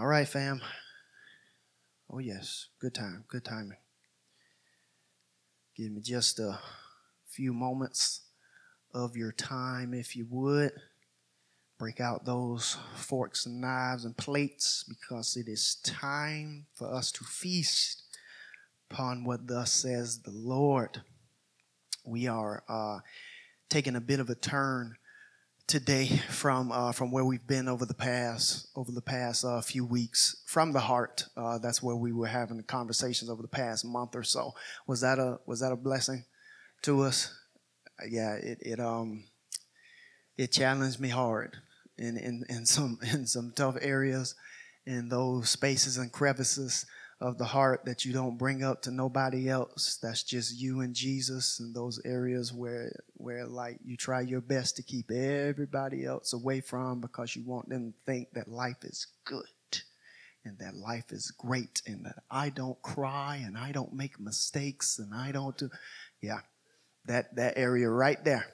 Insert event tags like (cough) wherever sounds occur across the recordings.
All right, fam. Oh, yes. Good time. Good timing. Give me just a few moments of your time, if you would. Break out those forks and knives and plates because it is time for us to feast upon what thus says the Lord. We are uh, taking a bit of a turn today from uh, from where we've been over the past over the past uh, few weeks from the heart. Uh, that's where we were having conversations over the past month or so. Was that a was that a blessing to us? Yeah, it it um it challenged me hard in in, in some (laughs) in some tough areas in those spaces and crevices of the heart that you don't bring up to nobody else. That's just you and Jesus and those areas where where like you try your best to keep everybody else away from because you want them to think that life is good and that life is great and that I don't cry and I don't make mistakes and I don't do yeah. That that area right there.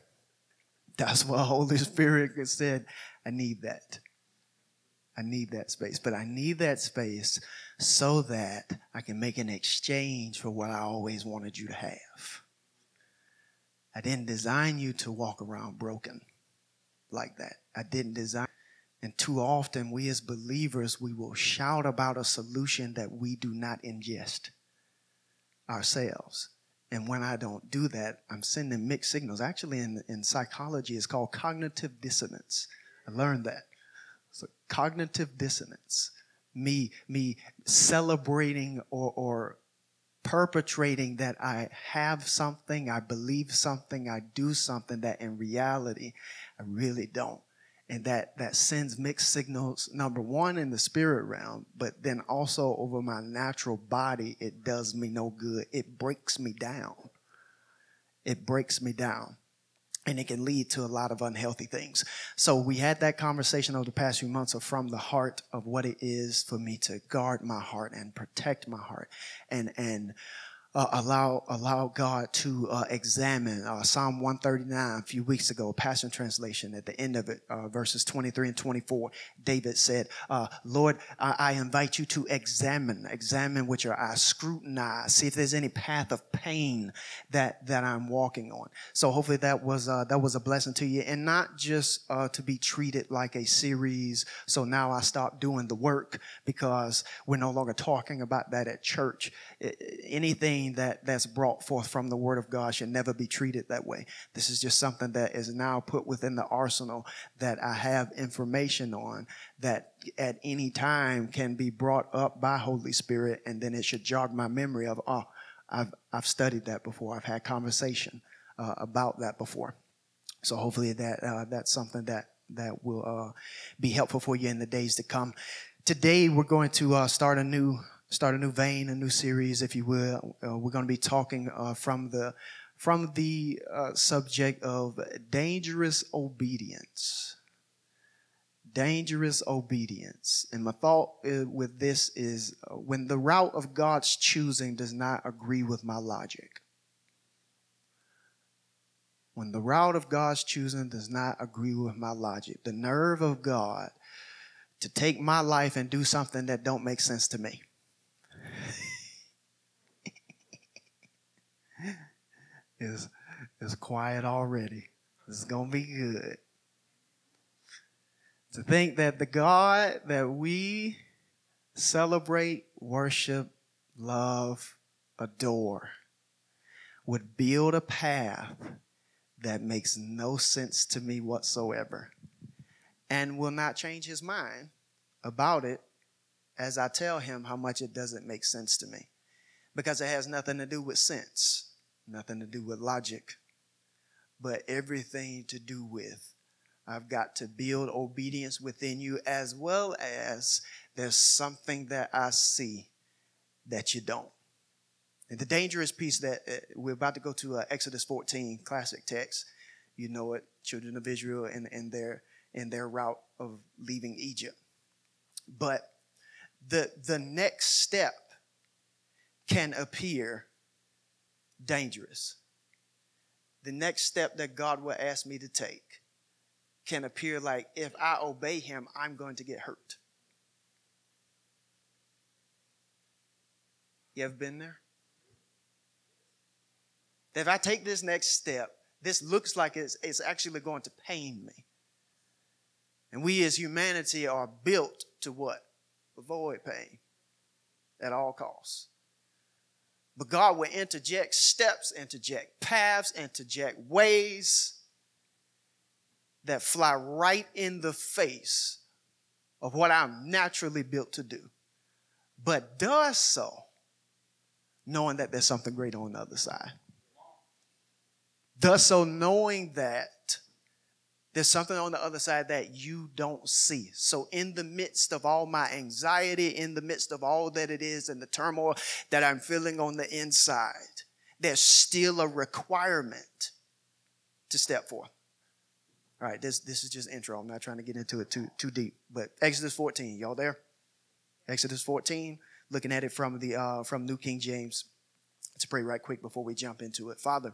That's what Holy Spirit said, I need that. I need that space. But I need that space so that I can make an exchange for what I always wanted you to have. I didn't design you to walk around broken like that. I didn't design. And too often, we as believers, we will shout about a solution that we do not ingest ourselves. And when I don't do that, I'm sending mixed signals. Actually, in, in psychology, it's called cognitive dissonance. I learned that. So cognitive dissonance, me, me celebrating or, or perpetrating that I have something, I believe something, I do something that in reality I really don't. And that, that sends mixed signals, number one, in the spirit realm, but then also over my natural body, it does me no good. It breaks me down. It breaks me down and it can lead to a lot of unhealthy things. So we had that conversation over the past few months of from the heart of what it is for me to guard my heart and protect my heart and and uh, allow allow God to uh, examine uh, Psalm 139 a few weeks ago, Passion Translation. At the end of it, uh, verses 23 and 24, David said, uh, "Lord, I, I, invite you to examine, examine with your eyes, scrutinize, see if there's any path of pain that that I'm walking on." So hopefully that was uh, that was a blessing to you, and not just to be treated like a series. So now I stop doing the work because we're no longer talking about that at church. Anything that, that's brought forth from the Word of God should never be treated that way. This is just something that is now put within the arsenal that I have information on that at any time can be brought up by Holy Spirit, and then it should jog my memory of, oh, I've, I've studied that before. I've had conversation uh, about that before. So hopefully that uh, that's something that that will uh, be helpful for you in the days to come. Today we're going to uh, start a new start a new vein, a new series, if you will. Uh, we're going to be talking uh, from the from the uh, subject of dangerous obedience. Dangerous obedience. And my thought uh, with this is uh, when the route of God's choosing does not agree with my logic. When the route of God's choosing does not agree with my logic, the nerve of God to take my life and do something that don't make sense to me. Is is quiet already. Is gonna be good. To think that the God that we celebrate, worship, love, adore would build a path that makes no sense to me whatsoever and will not change his mind about it as I tell him how much it doesn't make sense to me because it has nothing to do with sense nothing to do with logic, but everything to do with I've got to build obedience within you as well as there's something that I see that you don't. And the dangerous piece that uh, we're about to go to uh, Exodus 14, classic text. You know it, children of Israel in, in their in their route of leaving Egypt. But the the next step can appear dangerous. The next step that God will ask me to take can appear like if I obey Him, I'm going to get hurt. You ever been there? That if I take this next step, this looks like it's, it's actually going to pain me. And we as humanity are built to what? Avoid pain at all costs. But God will interject steps, interject paths, interject ways that fly right in the face of what I'm naturally built to do, but does so knowing that there's something great on the other side. Does so knowing that there's something on the other side that you don't see. So, in the midst of all my anxiety, in the midst of all that it is and the turmoil that I'm feeling on the inside, there's still a requirement to step forth. All right, this, this is just intro. I'm not trying to get into it too, too deep. But Exodus 14, y'all there? Exodus 14, looking at it from the uh, from New King James. Let's pray right quick before we jump into it. Father,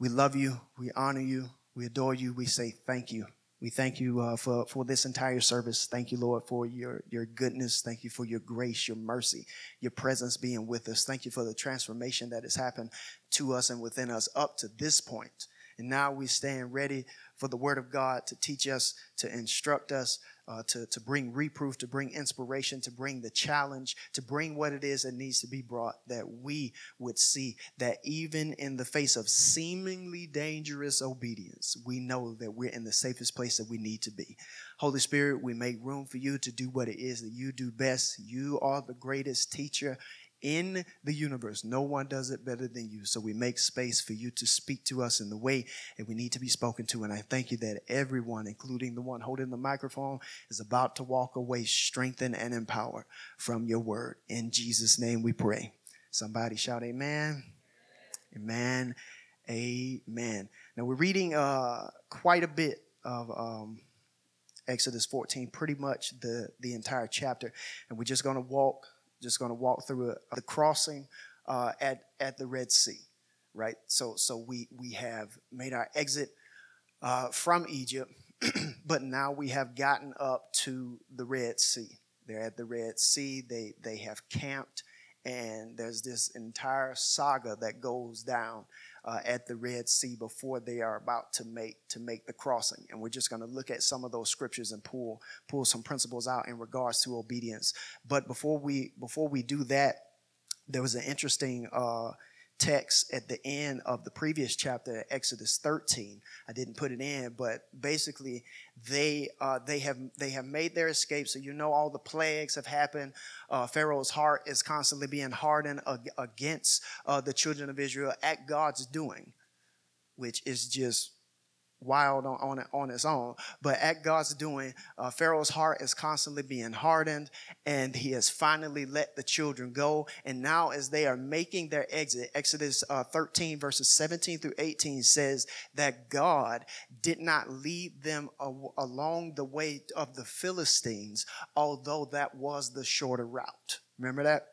we love you, we honor you, we adore you. We say thank you. We thank you uh, for, for this entire service. Thank you, Lord, for your, your goodness. Thank you for your grace, your mercy, your presence being with us. Thank you for the transformation that has happened to us and within us up to this point. And now we stand ready for the Word of God to teach us, to instruct us, uh, to, to bring reproof, to bring inspiration, to bring the challenge, to bring what it is that needs to be brought, that we would see that even in the face of seemingly dangerous obedience, we know that we're in the safest place that we need to be. Holy Spirit, we make room for you to do what it is that you do best. You are the greatest teacher in the universe. No one does it better than you. So we make space for you to speak to us in the way that we need to be spoken to. And I thank you that everyone, including the one holding the microphone, is about to walk away strengthened and empowered from your word. In Jesus' name we pray. Somebody shout amen. Amen. Amen. Now we're reading uh, quite a bit of um, Exodus 14, pretty much the, the entire chapter. And we're just going to walk just going to walk through a, the crossing uh, at at the Red Sea, right? So so we we have made our exit uh, from Egypt, (clears throat) but now we have gotten up to the Red Sea. They're at the Red Sea. They they have camped, and there's this entire saga that goes down uh, at the Red Sea before they are about to make to make the crossing. And we're just going to look at some of those scriptures and pull pull some principles out in regards to obedience. But before we before we do that, there was an interesting uh, text at the end of the previous chapter, Exodus 13. I didn't put it in, but basically they uh, they have they have made their escape. So you know all the plagues have happened. Uh, Pharaoh's heart is constantly being hardened against uh, the children of Israel at God's doing, which is just wild on, on, on its own. But at God's doing, uh, Pharaoh's heart is constantly being hardened, and he has finally let the children go. And now, as they are making their exit, Exodus uh, 13, verses 17 through 18 says that God did not lead them a- along the way of the Philistines, although that was the shorter route. Remember that?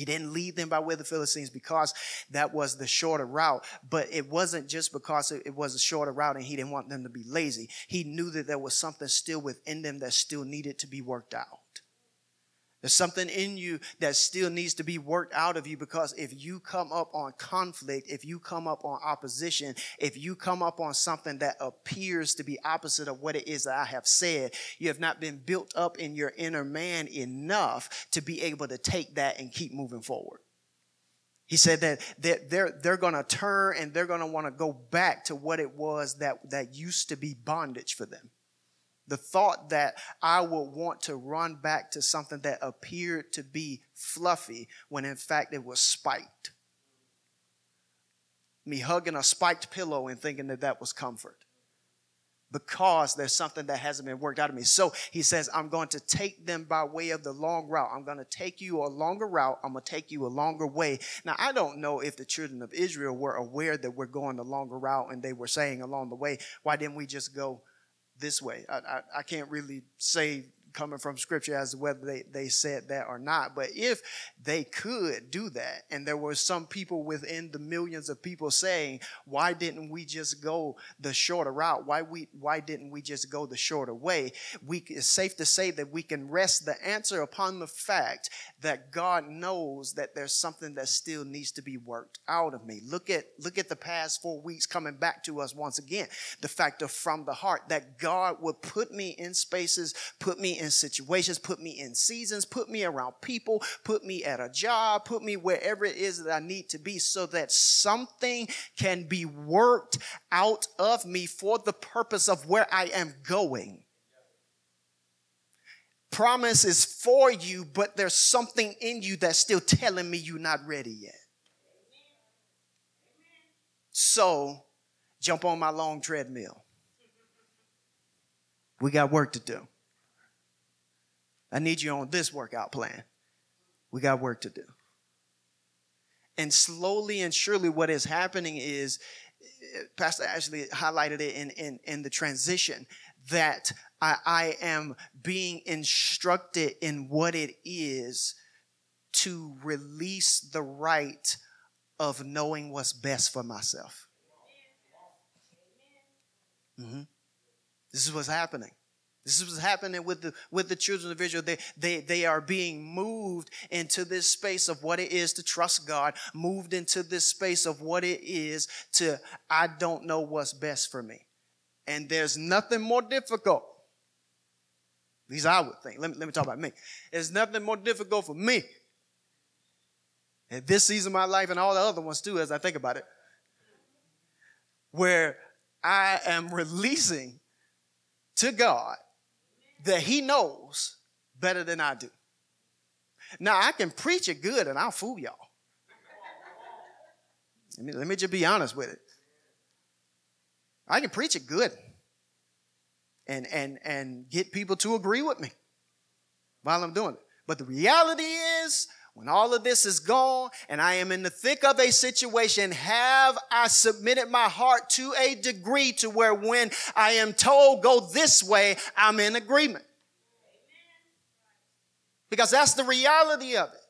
He didn't lead them by way of the Philistines because that was the shorter route. But it wasn't just because it was a shorter route and he didn't want them to be lazy. He knew that there was something still within them that still needed to be worked out. There's something in you that still needs to be worked out of you because if you come up on conflict, if you come up on opposition, if you come up on something that appears to be opposite of what it is that I have said, you have not been built up in your inner man enough to be able to take that and keep moving forward. He said that that they're, they're going to turn and they're going to want to go back to what it was that, that used to be bondage for them the thought that I would want to run back to something that appeared to be fluffy when in fact it was spiked. Me hugging a spiked pillow and thinking that that was comfort because there's something that hasn't been worked out of me. So he says, I'm going to take them by way of the long route. I'm going to take you a longer route. I'm going to take you a longer way. Now, I don't know if the children of Israel were aware that we're going the longer route and they were saying along the way, why didn't we just go this way. I, I, I, can't really say coming from scripture as to whether they, they said that or not. But if they could do that, and there were some people within the millions of people saying, why didn't we just go the shorter route? Why we why didn't we just go the shorter way? We it's safe to say that we can rest the answer upon the fact that God knows that there's something that still needs to be worked out of me. Look at look at the past four weeks coming back to us once again. The fact of from the heart that God would put me in spaces, put me in situations, put me in seasons, put me around people, put me at a job, put me wherever it is that I need to be so that something can be worked out of me for the purpose of where I am going promise is for you, but there's something in you that's still telling me you're not ready yet. So, jump on my long treadmill. We got work to do. I need you on this workout plan. We got work to do. And slowly and surely, what is happening is, Pastor Ashley highlighted it in, in, in the transition, that I, I am being instructed in what it is to release the right of knowing what's best for myself. Mm-hmm. This is what's happening. This is what's happening with the with the children of Israel. They, they, they are being moved into this space of what it is to trust God, moved into this space of what it is to, I don't know what's best for me. And there's nothing more difficult. At least I would think. Let me, let me talk about me. There's nothing more difficult for me at this season of my life and all the other ones too, as I think about it, where I am releasing to God that He knows better than I do. Now, I can preach it good and I'll fool y'all. Let me, let me just be honest with it. I can preach it good and, and, and get people to agree with me while I'm doing it. But the reality is, when all of this is gone and I am in the thick of a situation, have I submitted my heart to a degree to where when I am told go this way, I'm in agreement? Because that's the reality of it.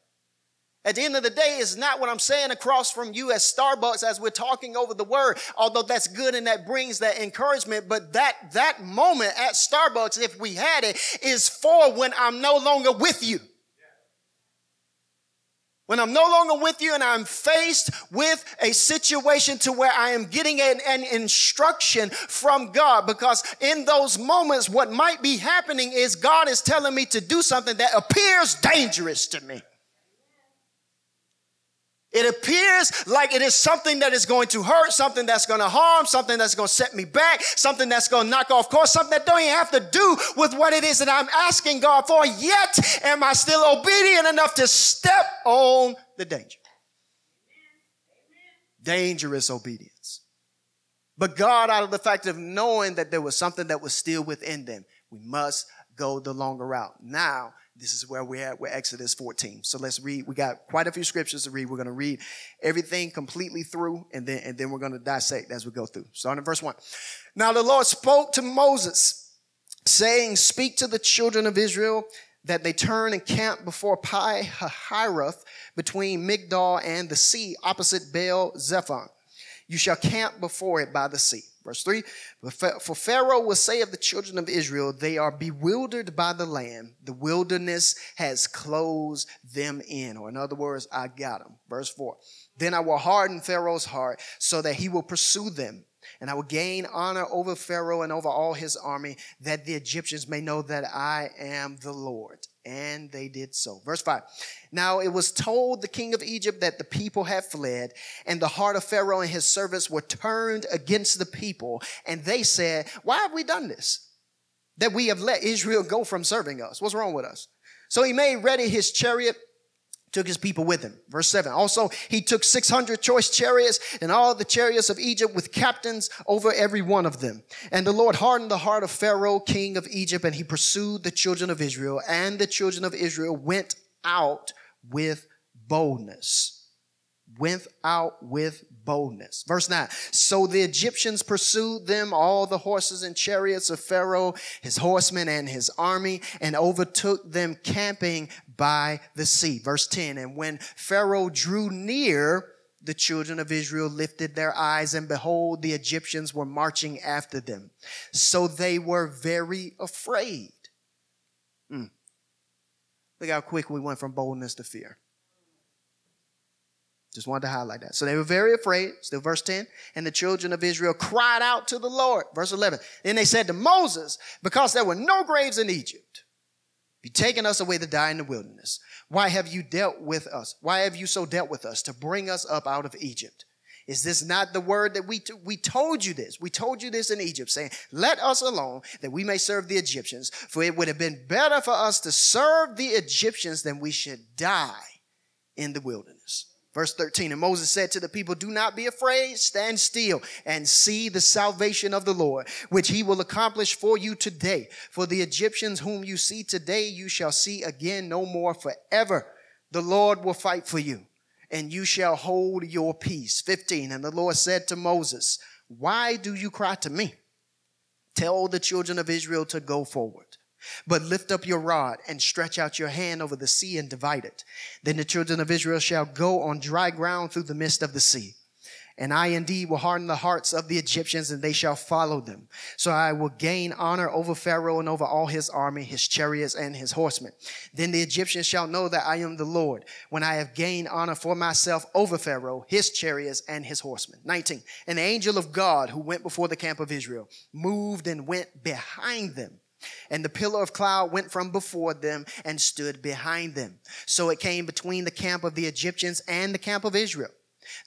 At the end of the day, it's not what I'm saying across from you at Starbucks as we're talking over the word, although that's good and that brings that encouragement. But that, that moment at Starbucks, if we had it, is for when I'm no longer with you. When I'm no longer with you and I'm faced with a situation to where I am getting an, an, instruction from God, because in those moments, what might be happening is God is telling me to do something that appears dangerous to me. It appears like it is something that is going to hurt, something that's going to harm, something that's going to set me back, something that's going to knock off course, something that don't even have to do with what it is that I'm asking God for. Yet, am I still obedient enough to step on the danger? Dangerous obedience. But God, out of the fact of knowing that there was something that was still within them, we must go the longer route. Now, this is where we're at with Exodus 14. So let's read. We got quite a few scriptures to read. We're going to read everything completely through, and then and then we're going to dissect as we go through. Starting in verse one. Now the Lord spoke to Moses, saying, "Speak to the children of Israel." That they turn and camp before Pi Hahiroth between Migdol and the sea opposite Baal Zephon. You shall camp before it by the sea. Verse 3 For Pharaoh will say of the children of Israel, They are bewildered by the land. The wilderness has closed them in. Or, in other words, I got them. Verse 4 Then I will harden Pharaoh's heart so that he will pursue them. And I will gain honor over Pharaoh and over all his army, that the Egyptians may know that I am the Lord. And they did so. Verse 5. Now it was told the king of Egypt that the people had fled, and the heart of Pharaoh and his servants were turned against the people. And they said, Why have we done this? That we have let Israel go from serving us. What's wrong with us? So he made ready his chariot took his people with him. Verse 7. Also, he took 600 choice chariots and all the chariots of Egypt with captains over every one of them. And the Lord hardened the heart of Pharaoh, king of Egypt, and he pursued the children of Israel. And the children of Israel went out with boldness. Went out with boldness. Verse 9. So the Egyptians pursued them, all the horses and chariots of Pharaoh, his horsemen and his army, and overtook them camping by the sea. Verse 10. And when Pharaoh drew near, the children of Israel lifted their eyes, and behold, the Egyptians were marching after them. So they were very afraid. Mm. Look how quick we went from boldness to fear. Just wanted to highlight that. So they were very afraid. Still, verse 10. And the children of Israel cried out to the Lord. Verse 11. Then they said to Moses, Because there were no graves in Egypt, you've taken us away to die in the wilderness. Why have you dealt with us? Why have you so dealt with us to bring us up out of Egypt? Is this not the word that we, t- we told you this? We told you this in Egypt, saying, Let us alone that we may serve the Egyptians. For it would have been better for us to serve the Egyptians than we should die in the wilderness. Verse 13, and Moses said to the people, Do not be afraid, stand still and see the salvation of the Lord, which he will accomplish for you today. For the Egyptians whom you see today, you shall see again no more forever. The Lord will fight for you, and you shall hold your peace. 15, and the Lord said to Moses, Why do you cry to me? Tell the children of Israel to go forward. But lift up your rod and stretch out your hand over the sea and divide it. Then the children of Israel shall go on dry ground through the midst of the sea. And I indeed will harden the hearts of the Egyptians and they shall follow them. So I will gain honor over Pharaoh and over all his army, his chariots and his horsemen. Then the Egyptians shall know that I am the Lord when I have gained honor for myself over Pharaoh, his chariots and his horsemen. 19. And the angel of God who went before the camp of Israel moved and went behind them and the pillar of cloud went from before them and stood behind them. So it came between the camp of the Egyptians and the camp of Israel.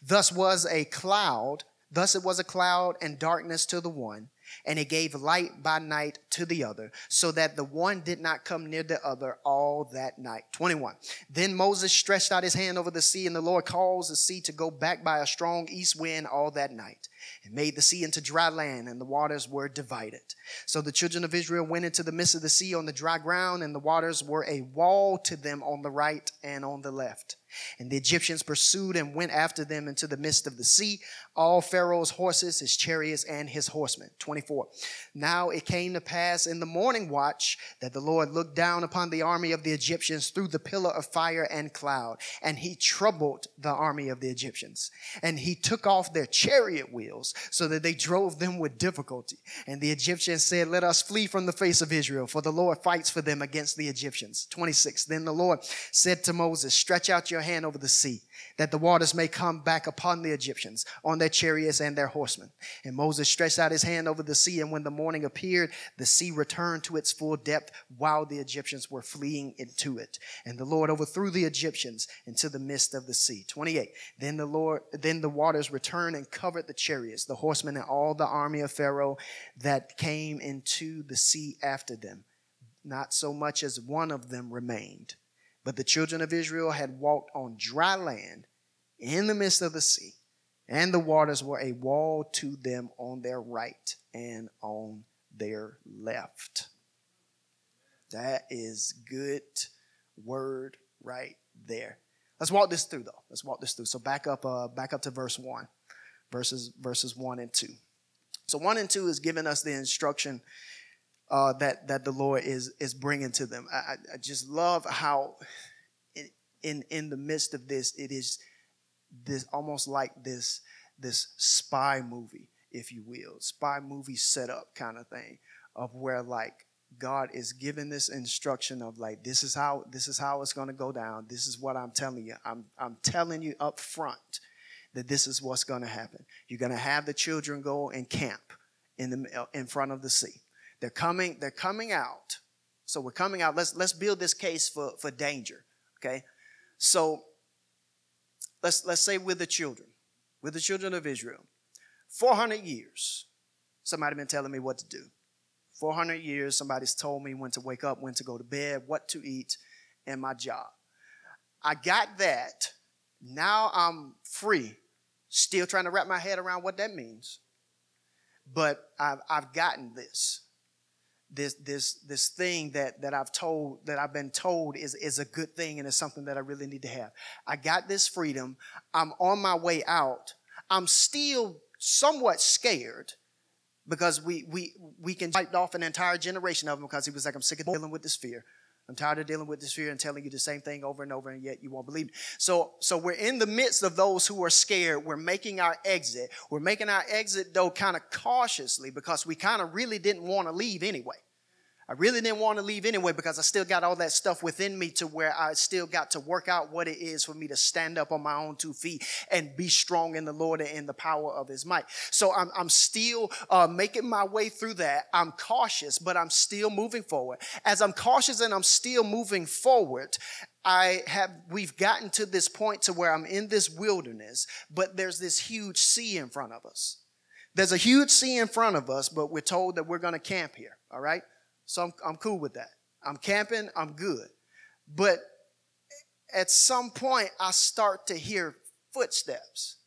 Thus was a cloud, thus it was a cloud and darkness to the one, and it gave light by night to the other, so that the one did not come near the other all that night. 21. Then Moses stretched out his hand over the sea, and the Lord caused the sea to go back by a strong east wind all that night and made the sea into dry land, and the waters were divided. So the children of Israel went into the midst of the sea on the dry ground, and the waters were a wall to them on the right and on the left. And the Egyptians pursued and went after them into the midst of the sea, all Pharaoh's horses, his chariots, and his horsemen. 24. Now it came to pass in the morning watch that the Lord looked down upon the army of the Egyptians through the pillar of fire and cloud, and he troubled the army of the Egyptians. And he took off their chariot wheels so that they drove them with difficulty. And the Egyptians said, Let us flee from the face of Israel, for the Lord fights for them against the Egyptians. 26. Then the Lord said to Moses, Stretch out your hand over the sea, that the waters may come back upon the Egyptians, on their chariots and their horsemen. And Moses stretched out his hand over the sea, and when the morning appeared, the sea returned to its full depth while the Egyptians were fleeing into it. And the Lord overthrew the Egyptians into the midst of the sea. 28. Then the Lord, then the waters returned and covered the chariots, the horsemen, and all the army of Pharaoh that came into the sea after them. Not so much as one of them remained. But the children of Israel had walked on dry land in the midst of the sea, and the waters were a wall to them on their right and on their left. That is good word right there. Let's walk this through though. Let's walk this through. So back up, uh, back up to verse one, verses verses one and two. So one and two is giving us the instruction uh, that that the Lord is is bringing to them. I, I just love how in, in in the midst of this, it is this almost like this this spy movie, if you will, spy movie setup kind of thing, of where like God is giving this instruction of like this is how this is how it's going to go down. This is what I'm telling you. I'm I'm telling you up front that this is what's going to happen. You're going to have the children go and camp in the in front of the sea. They're coming, they're coming out. So we're coming out. Let's let's build this case for, for danger. Okay. So let's let's say with the children, with the children of Israel. 400 years, somebody been telling me what to do. 400 years, somebody's told me when to wake up, when to go to bed, what to eat, and my job. I got that. Now I'm free. Still trying to wrap my head around what that means. But I've, I've gotten this this this this thing that that I've told that I've been told is is a good thing and is something that I really need to have. I got this freedom. I'm on my way out. I'm still somewhat scared because we we we can wipe off an entire generation of them because he was like, I'm sick of dealing with this fear. I'm tired of dealing with this fear and telling you the same thing over and over, and yet you won't believe me. So, so we're in the midst of those who are scared. We're making our exit. We're making our exit though kind of cautiously because we kind of really didn't want to leave anyway. I really didn't want to leave anyway because I still got all that stuff within me to where I still got to work out what it is for me to stand up on my own two feet and be strong in the Lord and in the power of his might. So I'm, I'm still uh, making my way through that. I'm cautious, but I'm still moving forward. As I'm cautious and I'm still moving forward, I have, we've gotten to this point to where I'm in this wilderness, but there's this huge sea in front of us. There's a huge sea in front of us, but we're told that we're going to camp here. All right. So I'm, I'm cool with that. I'm camping, I'm good. But at some point, I start to hear footsteps.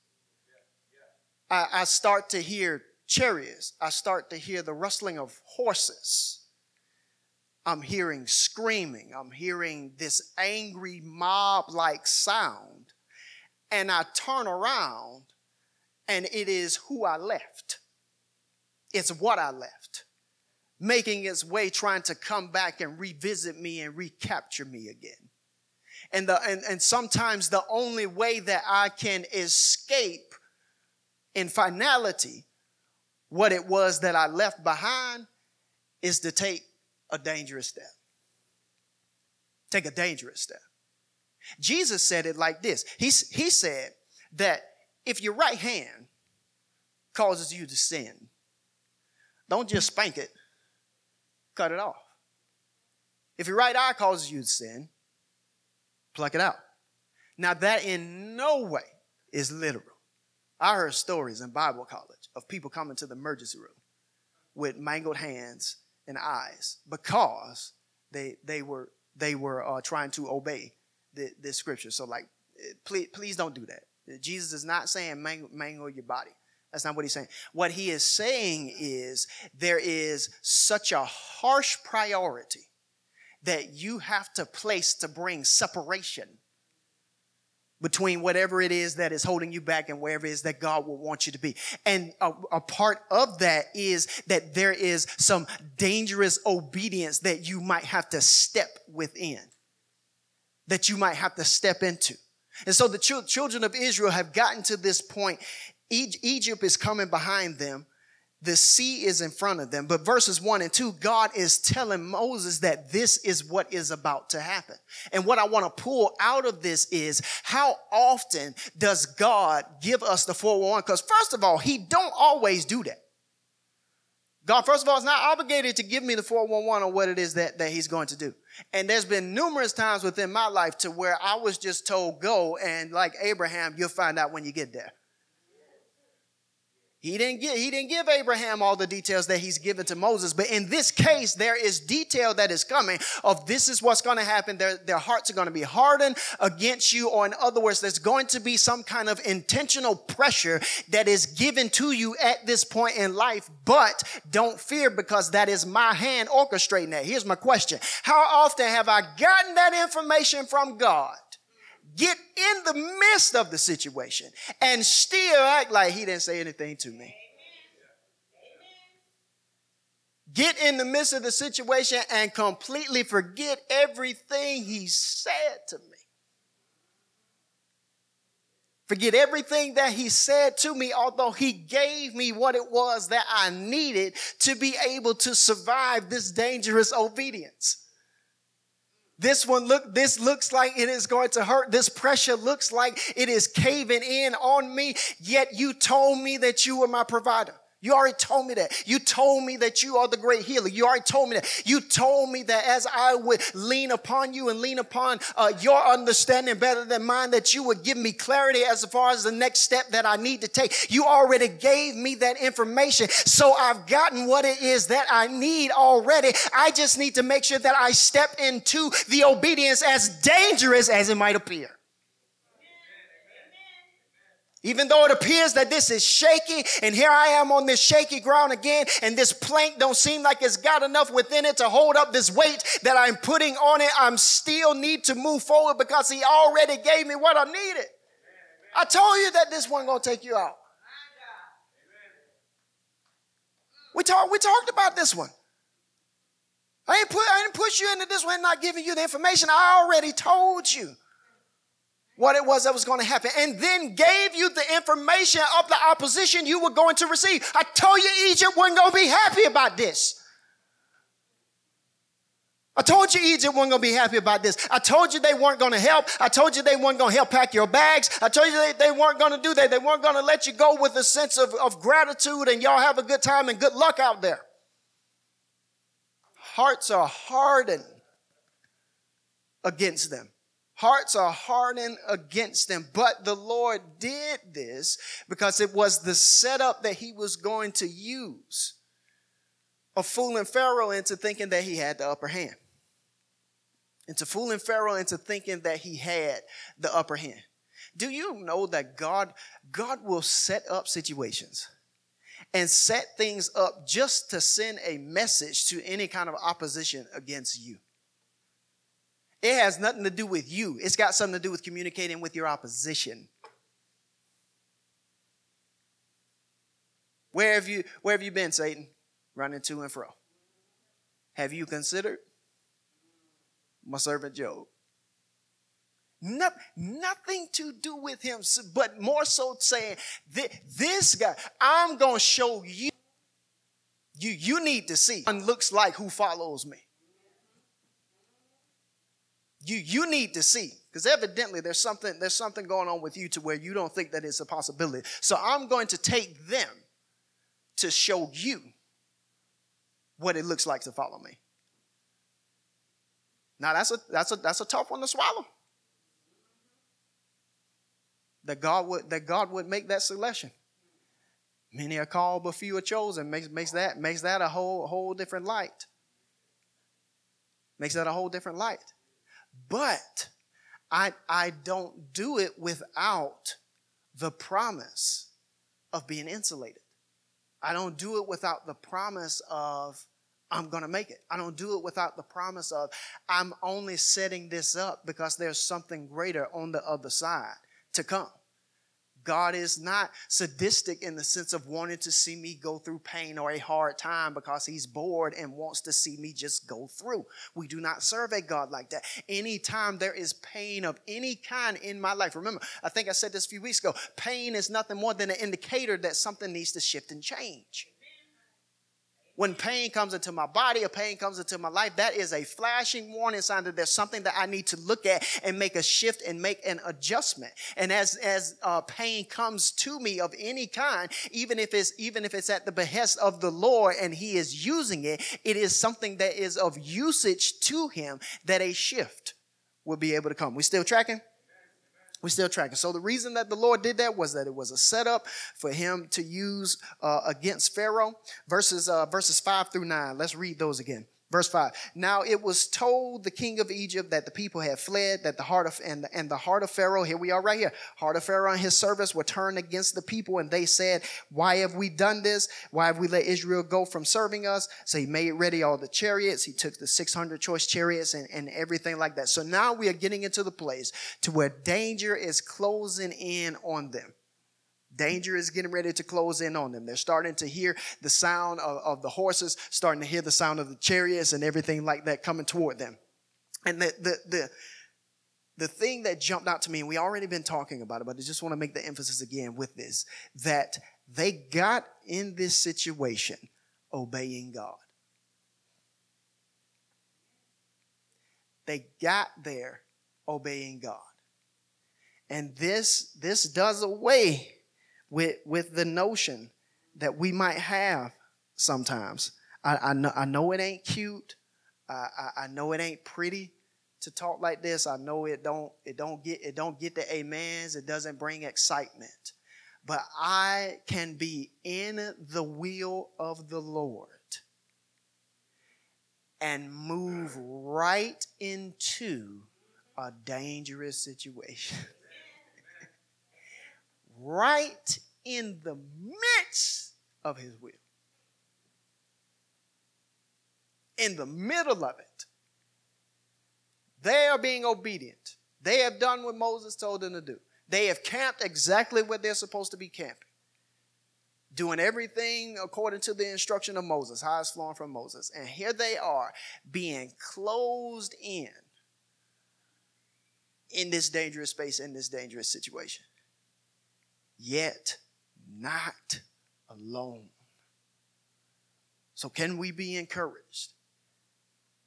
I, I start to hear chariots. I start to hear the rustling of horses. I'm hearing screaming. I'm hearing this angry mob like sound. And I turn around and it is who I left. It's what I left making its way trying to come back and revisit me and recapture me again. And, the, and, and sometimes the only way that I can escape in finality what it was that I left behind is to take a dangerous step. Take a dangerous step. Jesus said it like this He, he said that if your right hand causes you to sin, don't just spank it, cut it off. If your right eye causes you to sin, pluck it out. Now, that in no way is literal. I heard stories in Bible college of people coming to the emergency room with mangled hands and eyes because they, they were, they were uh, trying to obey the, this scripture. So, like, please, please don't do that. Jesus is not saying mangle, mangle your body. That's not what he's saying. What he is saying is there is such a harsh priority that you have to place to bring separation between whatever it is that is holding you back and wherever it is that God will want you to be. And a, a, part of that is that there is some dangerous obedience that you might have to step within, that you might have to step into. And so the ch- children of Israel have gotten to this point Egypt is coming behind them. The sea is in front of them. But verses one and two, God is telling Moses that this is what is about to happen. And what I want to pull out of this is how often does God give us the 411? Because first of all, he don't always do that. God, first of all, is not obligated to give me the 411 on what it is that, that he's going to do. And there's been numerous times within my life to where I was just told go and like Abraham, you'll find out when you get there. He didn't, give, he didn't give Abraham all the details that he's given to Moses, but in this case, there is detail that is coming of this is what's going to happen. Their, their hearts are going to be hardened against you, or in other words, there's going to be some kind of intentional pressure that is given to you at this point in life, but don't fear because that is my hand orchestrating that. Here's my question How often have I gotten that information from God? Get in the midst of the situation and still act like he didn't say anything to me. Get in the midst of the situation and completely forget everything he said to me. Forget everything that he said to me, although he gave me what it was that I needed to be able to survive this dangerous obedience. This one look, this looks like it is going to hurt. This pressure looks like it is caving in on me. Yet you told me that you were my provider. You already told me that. You told me that you are the great healer. You already told me that. You told me that as I would lean upon you and lean upon uh, your understanding better than mine, that you would give me clarity as far as the next step that I need to take. You already gave me that information. So I've gotten what it is that I need already. I just need to make sure that I step into the obedience as dangerous as it might appear. Even though it appears that this is shaky, and here I am on this shaky ground again, and this plank don't seem like it's got enough within it to hold up this weight that I'm putting on it, I'm still need to move forward because he already gave me what I needed. I told you that this wasn't gonna take you out. We talked, we talked about this one. I ain't put I didn't push you into this one, not giving you the information. I already told you what it was that was going to happen and then gave you the information of the opposition you were going to receive. I told you Egypt wasn't going to be happy about this. I told you Egypt wasn't going to be happy about this. I told you they weren't going to help. I told you they weren't going to help pack your bags. I told you they, they weren't going to do that. They weren't going to let you go with a sense of, of gratitude and y'all have a good time and good luck out there. Hearts are hardened against them. Hearts are hardened against them. But the Lord did this because it was the setup that he was going to use of fooling Pharaoh into thinking that he had the upper hand. Into fooling Pharaoh into thinking that he had the upper hand. Do you know that God, God will set up situations and set things up just to send a message to any kind of opposition against you? It has nothing to do with you. It's got something to do with communicating with your opposition. Where have you where have you been, Satan? Running to and fro. Have you considered my servant Job? No, nothing to do with him, but more so saying, this guy, I'm going to show you. You, you need to see. One looks like who follows me you you need to see because evidently there's something there's something going on with you to where you don't think that it's a possibility. So i'm going to take them to show you what it looks like to follow me. Now that's a that's a that's a tough one to swallow. That god would that god would make that selection. Many are called but few are chosen. Makes makes that makes that a whole whole different light. Makes that a whole different light but I, I don't do it without the promise of being insulated. I don't do it without the promise of I'm going to make it. I don't do it without the promise of I'm only setting this up because there's something greater on the other side to come. God is not sadistic in the sense of wanting to see me go through pain or a hard time because he's bored and wants to see me just go through. We do not serve a God like that. Anytime there is pain of any kind in my life, remember, I think I said this a few weeks ago pain is nothing more than an indicator that something needs to shift and change when pain comes into my body or pain comes into my life, that is a flashing warning sign that there's something that I need to look at and make a shift and make an adjustment. And as as uh, pain comes to me of any kind, even if it's even if it's at the behest of the Lord and He is using it, it is something that is of usage to Him that a shift will be able to come. We still tracking? We're still tracking. So the reason that the Lord did that was that it was a setup for him to use uh, against Pharaoh. Verses uh, verses five through nine. Let's read those again. Verse 5. Now it was told the king of Egypt that the people had fled, that the heart of and, and the heart of Pharaoh, here we are right here. Heart of Pharaoh and his servants were turned against the people, and they said, Why have we done this? Why have we let Israel go from serving us? So he made ready all the chariots. He took the 600 choice chariots and, and everything like that. So now we are getting into the place to where danger is closing in on them. Danger is getting ready to close in on them. They're starting to hear the sound of, of, the horses, starting to hear the sound of the chariots and everything like that coming toward them. And the, the, the, the thing that jumped out to me, and we already been talking about it, but I just want to make the emphasis again with this, that they got in this situation obeying God. They got there obeying God. And this, this does away with, with the notion that we might have sometimes. I, I, know, I know it ain't cute. I, I, I know it ain't pretty to talk like this. I know it don't it don't get it don't get the amens. It doesn't bring excitement. But I can be in the will of the Lord and move right into a dangerous situation. (laughs) right in the midst of his will. In the middle of it. They are being obedient. They have done what Moses told them to do. They have camped exactly where they're supposed to be camping doing everything according to the instruction of Moses, how it's flowing from Moses. And here they are being closed in in this dangerous space, in this dangerous situation. Yet not alone. So, can we be encouraged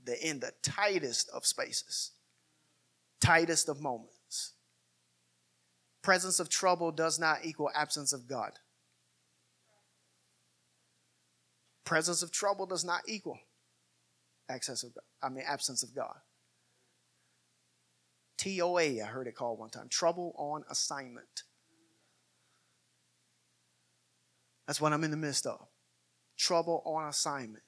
that in the tightest of spaces, tightest of moments, presence of trouble does not equal absence of God? Presence of trouble does not equal access of God. I mean absence of God. TOA, I heard it called one time. Trouble on assignment. That's what I'm in the midst of. Trouble on assignment.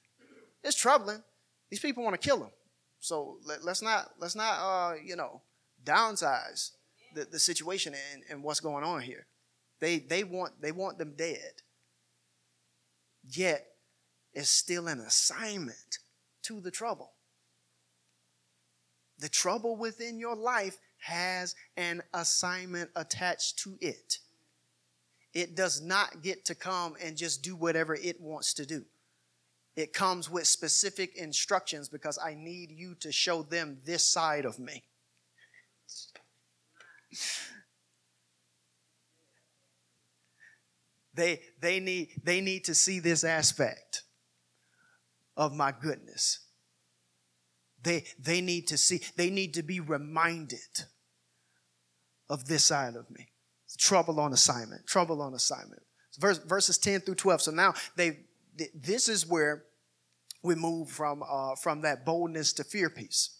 It's troubling. These people want to kill him. So let, us not let's not uh, you know downsize the, the situation and, and what's going on here. They they want they want them dead. Yet it's still an assignment to the trouble. The trouble within your life has an assignment attached to it. It does not get to come and just do whatever it wants to do. It comes with specific instructions because I need you to show them this side of me. They, they, need, they need to see this aspect of my goodness. They, they need to see, they need to be reminded of this side of me. Trouble on assignment, trouble on assignment. Verse, verses 10 through 12. So now they, this is where we move from, uh, from that boldness to fear piece.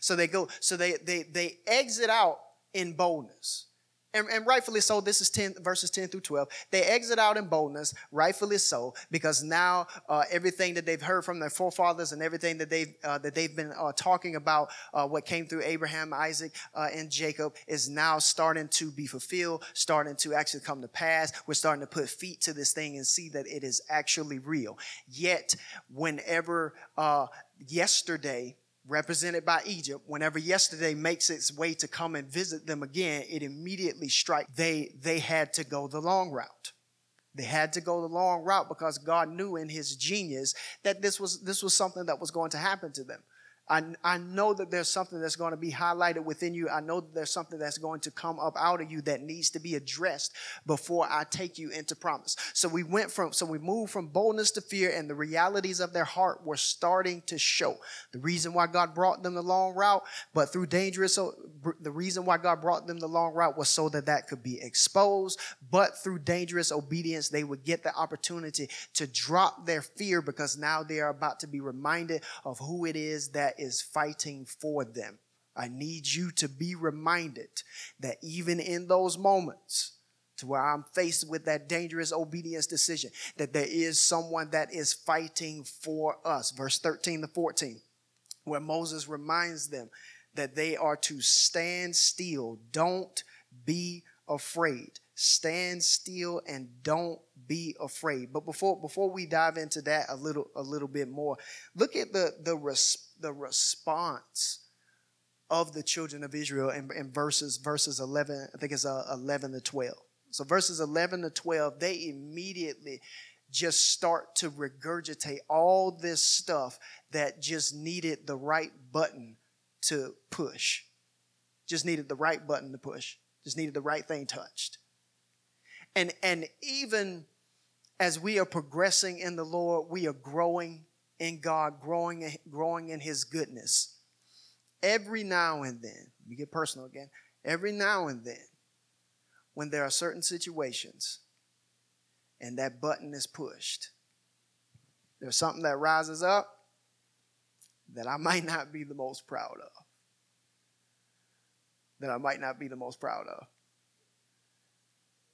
So they go, so they, they, they exit out in boldness and, and, rightfully so. This is 10 verses 10 through 12. They exit out in boldness, rightfully so, because now uh, everything that they've heard from their forefathers and everything that they've uh, that they've been uh, talking about, uh, what came through Abraham, Isaac, uh, and Jacob, is now starting to be fulfilled, starting to actually come to pass. We're starting to put feet to this thing and see that it is actually real. Yet, whenever uh, yesterday represented by Egypt, whenever yesterday makes its way to come and visit them again, it immediately strikes. They, they had to go the long route. They had to go the long route because God knew in his genius that this was, this was something that was going to happen to them. I, I know that there's something that's going to be highlighted within you. I know that there's something that's going to come up out of you that needs to be addressed before I take you into promise. So we went from, so we moved from boldness to fear and the realities of their heart were starting to show. The reason why God brought them the long route, but through dangerous, oh, so the reason why God brought them the long route was so that that could be exposed, but through dangerous obedience, they would get the opportunity to drop their fear because now they are about to be reminded of who it is that is fighting for them. I need you to be reminded that even in those moments, to where I'm faced with that dangerous obedience decision, that there is someone that is fighting for us. Verse 13 to 14, where Moses reminds them that they are to stand still. Don't be afraid. Stand still and don't be afraid. But before before we dive into that a little a little bit more, look at the the res, the response of the children of Israel in, in verses verses 11 I think it's uh, 11 to 12. So verses 11 to 12 they immediately just start to regurgitate all this stuff that just needed the right button to push. Just needed the right button to push. Just needed the right thing touched. And and even as we are progressing in the Lord, we are growing in God, growing, growing in His goodness. Every now and then, we get personal again, every now and then, when there are certain situations and that button is pushed, there's something that rises up that I (laughs) might not be the most proud of. That I might not be the most proud of.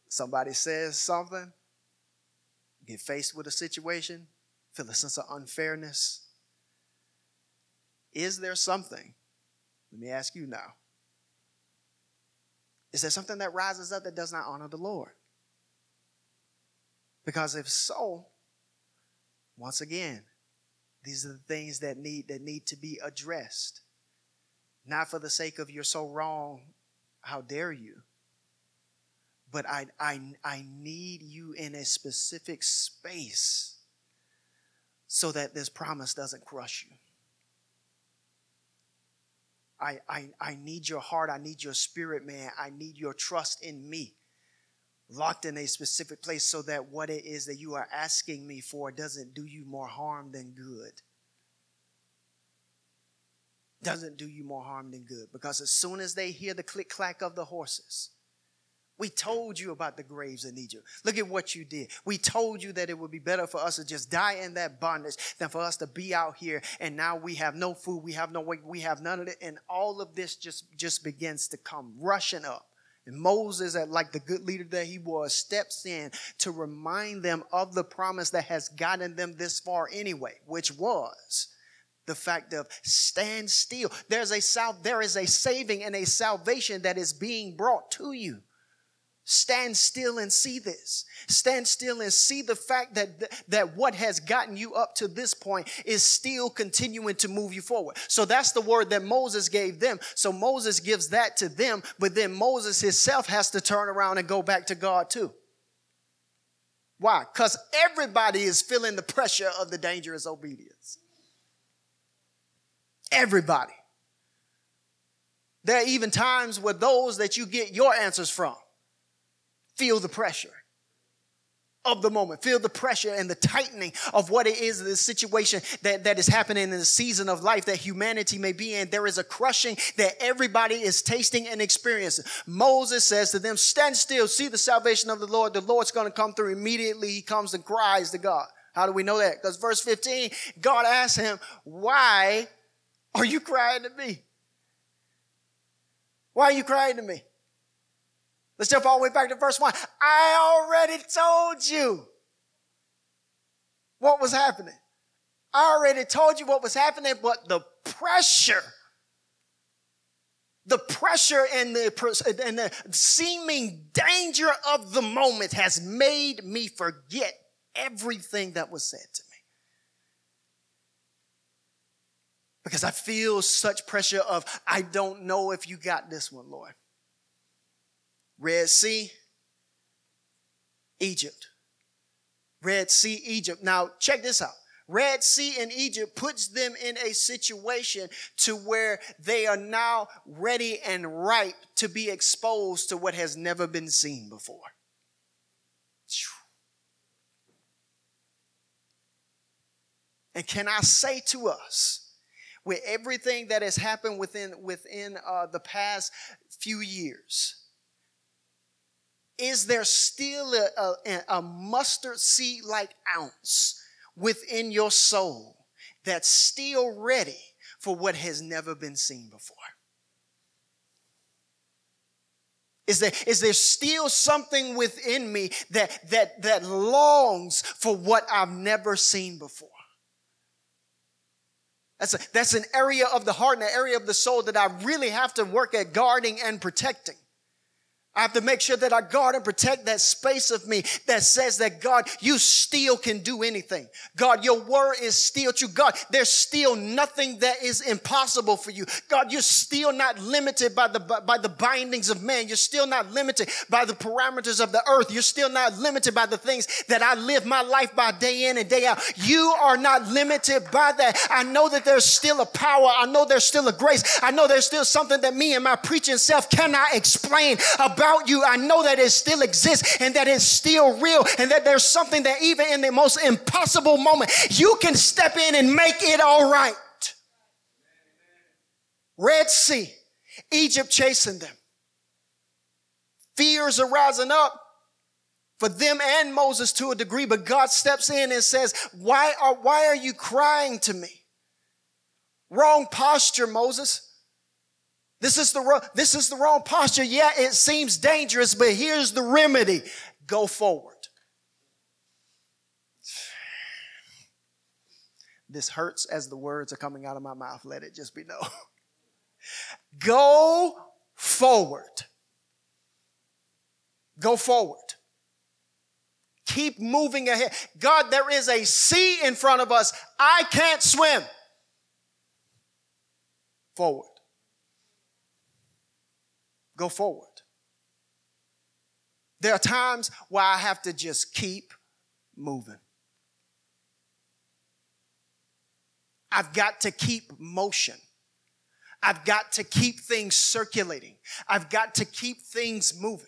Somebody says something, get faced with a situation, feel a sense of unfairness. Is there something? Let me ask you now. Is there something that rises up that does not honor the Lord? Because if so, once again, these are the things that need that need to be addressed. Not for the sake of you're so wrong, how dare you? But I I I need you in a specific space so that this promise doesn't crush you. I, I, I need your heart. I need your spirit, man. I need your trust in me locked in a specific place so that what it is that you are asking me for doesn't do you more harm than good. Doesn't do you more harm than good. Because as soon as they hear the click clack of the horses, we told you about the graves in Egypt. Look at what you did. We told you that it would be better for us to just die in that bondage than for us to be out here and now we have no food, we have no way, we have none of it, and all of this just just begins to come rushing up. And Moses, like the good leader that he was, steps in to remind them of the promise that has gotten them this far anyway, which was the fact of stand still. There's a sal- there is a saving and a salvation that is being brought to you. Stand still and see this. Stand still and see the fact that, that what has gotten you up to this point is still continuing to move you forward. So that's the word that Moses gave them. So Moses gives that to them, but then Moses himself has to turn around and go back to God too. Why? Because everybody is feeling the pressure of the dangerous obedience. Everybody. There are even times where those that you get your answers from feel the pressure of the moment. Feel the pressure and the tightening of what it is, the situation that, that is happening in the season of life that humanity may be in. There is a crushing that everybody is tasting and experiencing. Moses says to them, Stand still, see the salvation of the Lord. The Lord's going to come through. Immediately he comes and cries to God. How do we know that? Because verse 15, God asks him, Why are you crying to me? Why are you crying to me? Let's jump all the way back to verse 1. I already told you what was happening. I already told you what was happening, but the pressure, the pressure and the, and the seeming danger of the moment has made me forget everything that was said to me. Because I feel such pressure of, I don't know if you got this one, Lord. Red Sea, Egypt. Red Sea, Egypt. Now, check this out. Red Sea in Egypt puts them in a situation to where they are now ready and ripe to be exposed to what has never been seen before. And can I say to us, with everything that has happened within within uh, the past few years, is there still a, a, a mustard seed like ounce within your soul that's still ready for what has never been seen before? Is there, is there still something within me that, that, that longs for what I've never seen before? That's, a, that's an area of the heart and an area of the soul that I really have to work at guarding and protecting. I have to make sure that I guard and protect that space of me that says that God, you still can do anything. God, your word is still true. God, there's still nothing that is impossible for you. God, you're still not limited by the, by the bindings of man. You're still not limited by the parameters of the earth. You're still not limited by the things that I live my life by day in and day out. You are not limited by that. I know that there's still a power. I know there's still a grace. I know there's still something that me and my preaching self cannot explain about about you, I know that it still exists and that it's still real and that there's something that even in the most impossible moment, you can step in and make it all right. Red Sea, Egypt chasing them. Fears are rising up for them and Moses to a degree, but God steps in and says, why are, why are you crying to me? Wrong posture, Moses. This is the this is the wrong posture. Yeah, it seems dangerous, but here's the remedy. Go forward. This hurts as the words are coming out of my mouth. Let it just be known. (laughs) Go forward. Go forward. keep moving ahead. God, there is a sea in front of us. I can't swim. Forward. Go forward. There are times where I have to just keep moving. I've got to keep motion. I've got to keep things circulating. I've got to keep things moving.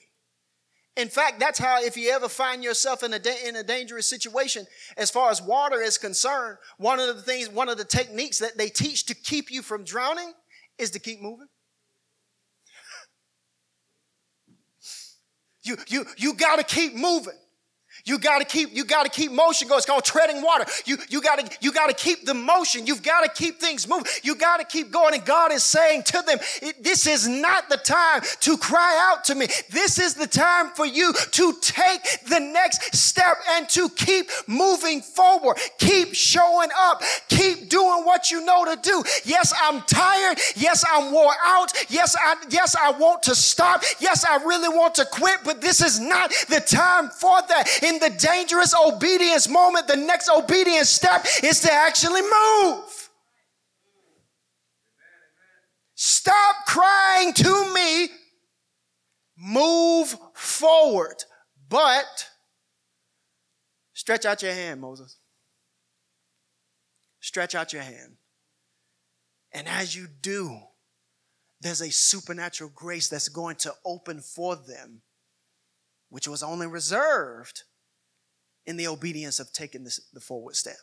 In fact, that's how, if you ever find yourself in a, da- in a dangerous situation, as far as water is concerned, one of the things, one of the techniques that they teach to keep you from drowning is to keep moving. You, you, you got to keep moving. You gotta keep, you gotta keep motion going. It's called treading water. You, you gotta, you gotta keep the motion. You've gotta keep things moving. You gotta keep going. And God is saying to them, this is not the time to cry out to me. This is the time for you to take the next step and to keep moving forward. Keep showing up. Keep doing what you know to do. Yes, I'm tired. Yes, I'm wore out. Yes, I, yes, I want to stop. Yes, I really want to quit, but this is not the time for that. In the dangerous obedience moment, the next obedience step is to actually move. Stop crying to me. Move forward. But stretch out your hand, Moses. Stretch out your hand. And as you do, there's a supernatural grace that's going to open for them, which was only reserved in the obedience of taking this, the forward step.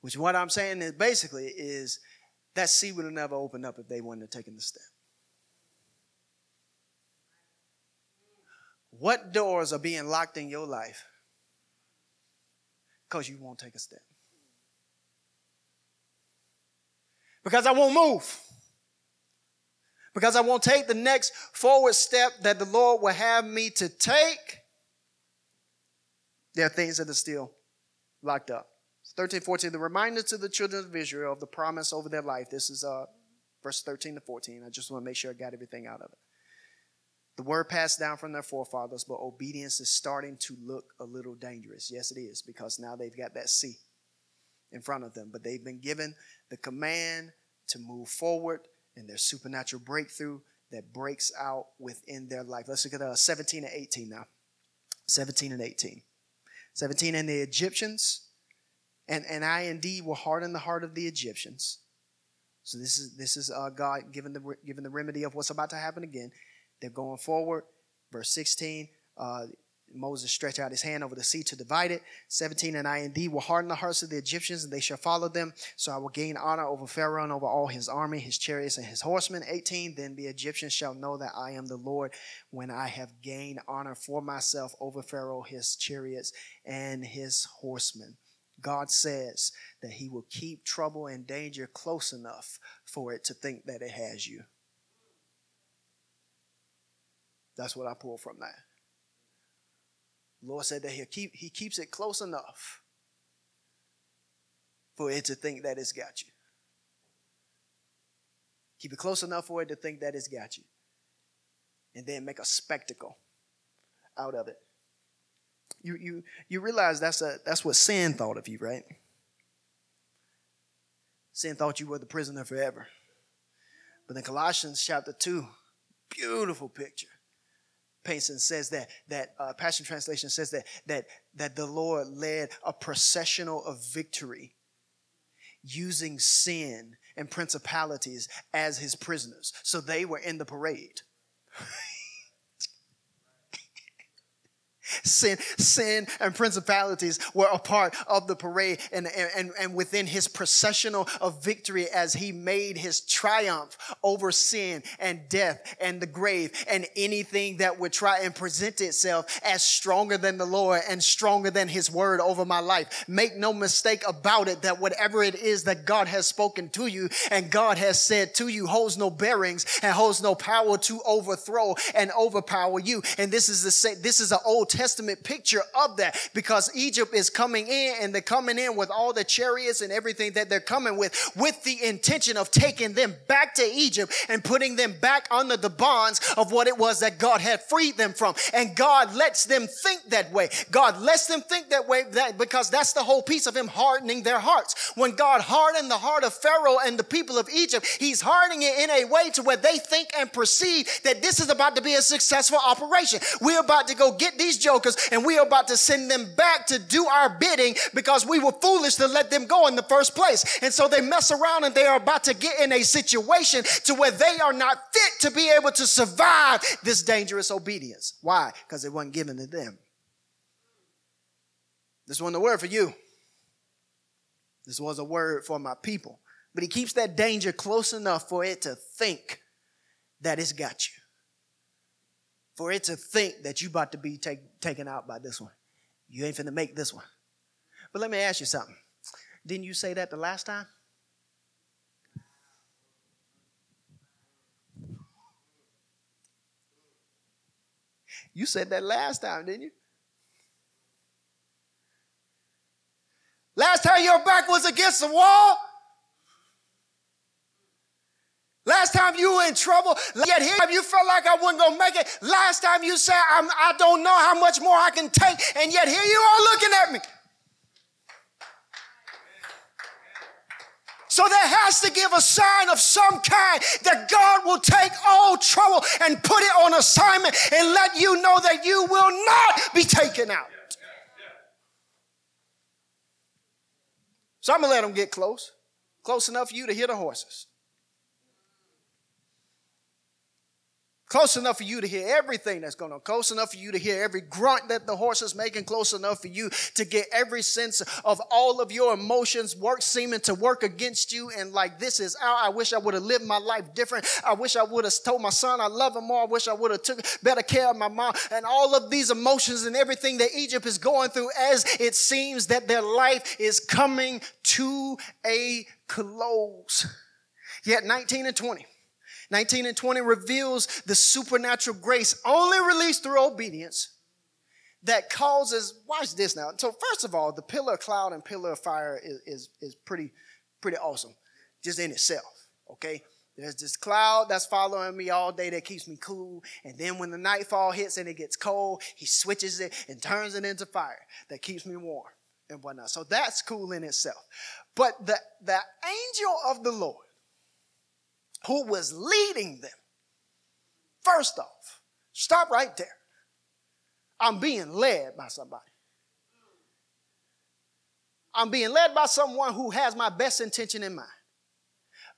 Which what I'm saying is basically is that sea would have never opened up if they wouldn't have taken the step. What doors are being locked in your life because you won't take a step? Because I won't move. Because I won't take the next forward step that the Lord will have me to take there are things that are still locked up. 13, 14, the reminder to the children of Israel of the promise over their life. This is uh, verse 13 to 14. I just want to make sure I got everything out of it. The word passed down from their forefathers, but obedience is starting to look a little dangerous. Yes, it is, because now they've got that sea in front of them. But they've been given the command to move forward in their supernatural breakthrough that breaks out within their life. Let's look at uh, 17 and 18 now. 17 and 18. 17, and the Egyptians and, and I indeed will harden the heart of the Egyptians. So this is this is uh, God giving the giving the remedy of what's about to happen again. They're going forward. Verse 16, uh, Moses stretched out his hand over the sea to divide it. 17, and I indeed will harden the hearts of the Egyptians, and they shall follow them. So I will gain honor over Pharaoh and over all his army, his chariots, and his horsemen. 18, then the Egyptians shall know that I am the Lord when I have gained honor for myself over Pharaoh, his chariots, and his horsemen. God says that he will keep trouble and danger close enough for it to think that it has you. That's what I pull from that. Lord said that he keep, he keeps it close enough for it to think that it's got you. Keep it close enough for it to think that it's got you. And then make a spectacle out of it. You, you, you realize that's, a, that's what sin thought of you, right? Sin thought you were the prisoner forever. But in Colossians chapter 2, beautiful picture and says that that uh, Passion Translation says that that that the Lord led a processional of victory using sin and principalities as his prisoners. So they were in the parade. (laughs) Sin, sin and principalities were a part of the parade and, and, and within his processional of victory as he made his triumph over sin and death and the grave and anything that would try and present itself as stronger than the Lord and stronger than his word over my life. Make no mistake about it that whatever it is that God has spoken to you and God has said to you holds no bearings and holds no power to overthrow and overpower you. And this is the same, this is an Old Testament Testament picture of that because Egypt is coming in and they're coming in with all the chariots and everything that they're coming with, with the intention of taking them back to Egypt and putting them back under the bonds of what it was that God had freed them from. And God lets them think that way. God lets them think that way that because that's the whole piece of Him hardening their hearts. When God hardened the heart of Pharaoh and the people of Egypt, He's hardening it in a way to where they think and perceive that this is about to be a successful operation. We're about to go get these jokers and we are about to send them back to do our bidding because we were foolish to let them go in the first place. And so they mess around and they are about to get in a situation to where they are not fit to be able to survive this dangerous obedience. Why? Because it wasn't given to them. This wasn't a word for you. This was a word for my people. But he keeps that danger close enough for it to think that it's got you. For it to think that you're about to be take, taken out by this one. You ain't finna make this one. But let me ask you something. Didn't you say that the last time? You said that last time, didn't you? Last time your back was against the wall. Last time you were in trouble, yet here you felt like I wasn't gonna make it. Last time you said, I'm, I don't know how much more I can take, and yet here you are looking at me. So there has to give a sign of some kind that God will take all trouble and put it on assignment and let you know that you will not be taken out. So I'm gonna let them get close, close enough for you to hear the horses. Close enough for you to hear everything that's going on. Close enough for you to hear every grunt that the horse is making. Close enough for you to get every sense of all of your emotions work seeming to work against you. And like this is out. I wish I would have lived my life different. I wish I would have told my son I love him more. I wish I would have took better care of my mom. And all of these emotions and everything that Egypt is going through as it seems that their life is coming to a close. Yet 19 and 20 19 and 20 reveals the supernatural grace only released through obedience that causes, watch this now. So, first of all, the pillar of cloud and pillar of fire is, is, is pretty, pretty awesome, just in itself, okay? There's this cloud that's following me all day that keeps me cool. And then when the nightfall hits and it gets cold, he switches it and turns it into fire that keeps me warm and whatnot. So that's cool in itself. But the, the angel of the Lord who was leading them. First off, stop right there. I'm being led by somebody. I'm being led by someone who has my best intention in mind.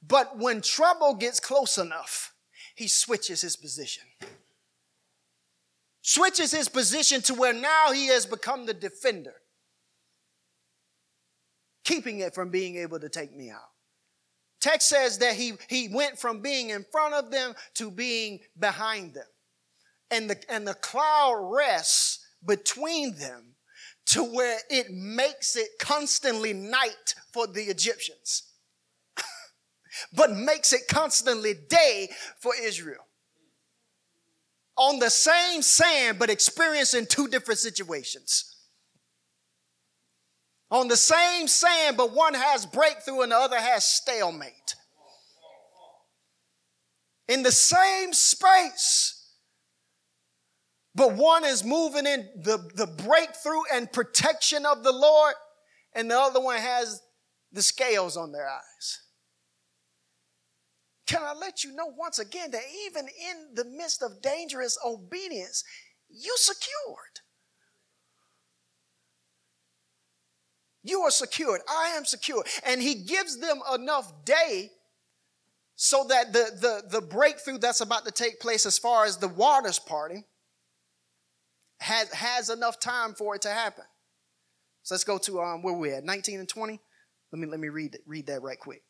But when trouble gets close enough, he switches his position. Switches his position to where now he has become the defender, keeping it from being able to take me out. Text says that he, he went from being in front of them to being behind them. And the, and the cloud rests between them to where it makes it constantly night for the Egyptians, (laughs) but makes it constantly day for Israel. On the same sand, but experiencing two different situations on the same sand, but one has breakthrough and the other has stalemate. In the same space, but one is moving in the, the breakthrough and protection of the Lord, and the other one has the scales on their eyes. Can I let you know once again that even in the midst of dangerous obedience, you secured. You are secured. I am secure. And he gives them enough day so that the, the, the breakthrough that's about to take place as far as the waters parting has, has enough time for it to happen. So let's go to um, where we're at, 19 and 20. Let me let me read read that right quick.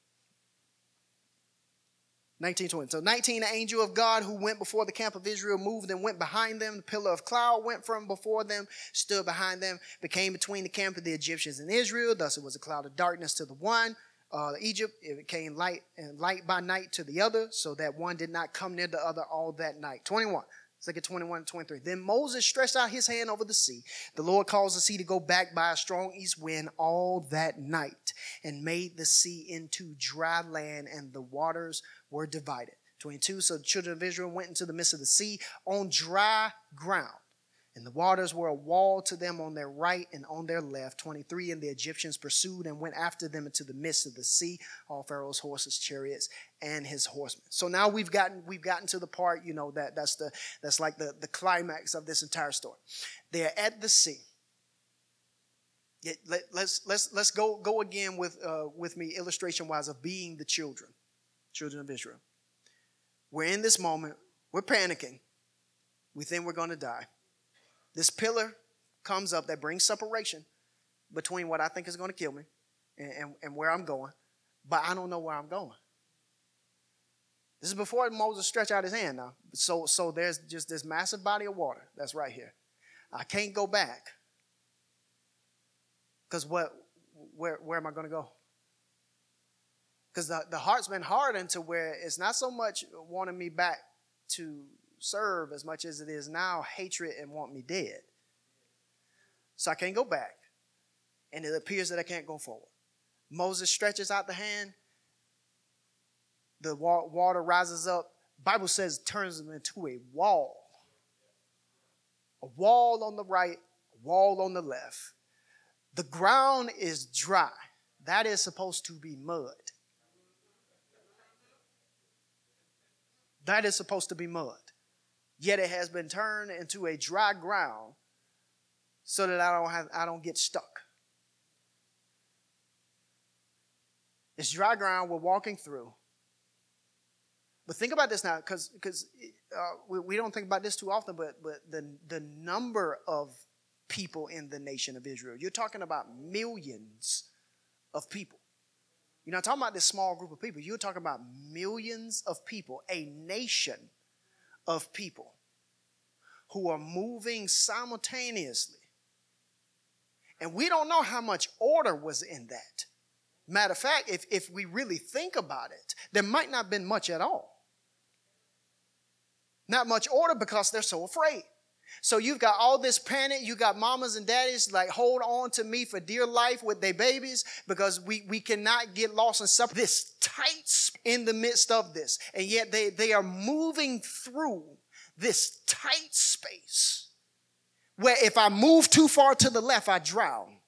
1920. So 19, the angel of God who went before the camp of Israel moved and went behind them. The pillar of cloud went from before them, stood behind them, became between the camp of the Egyptians and Israel. Thus it was a cloud of darkness to the one. Uh, Egypt, it became light and light by night to the other, so that one did not come near the other all that night. 21. Let's look at 21 and 23. Then Moses stretched out his hand over the sea. The Lord caused the sea to go back by a strong east wind all that night and made the sea into dry land, and the waters were divided. 22. So the children of Israel went into the midst of the sea on dry ground. And the waters were a wall to them on their right and on their left. 23. And the Egyptians pursued and went after them into the midst of the sea, all Pharaoh's horses, chariots, and his horsemen. So now we've gotten we've gotten to the part, you know, that that's the that's like the, the climax of this entire story. They're at the sea. let, us let's, let's let's go go again with uh, with me illustration wise of being the children, children of Israel. We're in this moment, we're panicking. We think we're going to die this pillar comes up that brings separation between what I think is going to kill me and, and, and where I'm going, but I don't know where I'm going. This is before Moses stretched out his hand now. So, so there's just this massive body of water that's right here. I can't go back. Because what where where am I going to go? Because the, the heart's been hardened to where it's not so much wanting me back to serve as much as it is now hatred and want me dead. So I can't go back. And it appears that I can't go forward. Moses stretches out the hand. The water rises up. Bible says turns them into a wall. A wall on the right, a wall on the left. The ground is dry. That is supposed to be mud. That is supposed to be mud yet it has been turned into a dry ground so that I don't have I don't get stuck. It's dry ground we're walking through. But think about this now, because because uh, we, we don't think about this too often, but but the the number of people in the nation of Israel, you're talking about millions of people. You're not talking about this small group of people. You're talking about millions of people, a nation of people who are moving simultaneously. And we don't know how much order was in that. Matter of fact, if, if we really think about it, there might not have been much at all. Not much order because they're so afraid. So you've got all this panic. You got mamas and daddies like hold on to me for dear life with their babies because we, we cannot get lost in suffer this tight in the midst of this. And yet they, they are moving through this tight space where if I move too far to the left, I drown.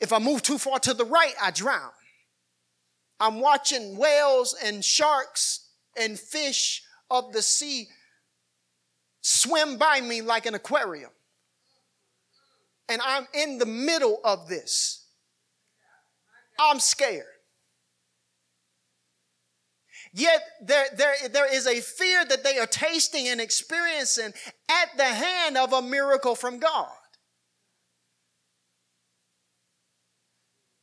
If I move too far to the right, I drown. I'm watching whales and sharks and fish of the sea swim by me like an aquarium. And I'm in the middle of this. I'm scared. Yet there, there, there is a fear that they are tasting and experiencing at the hand of a miracle from God.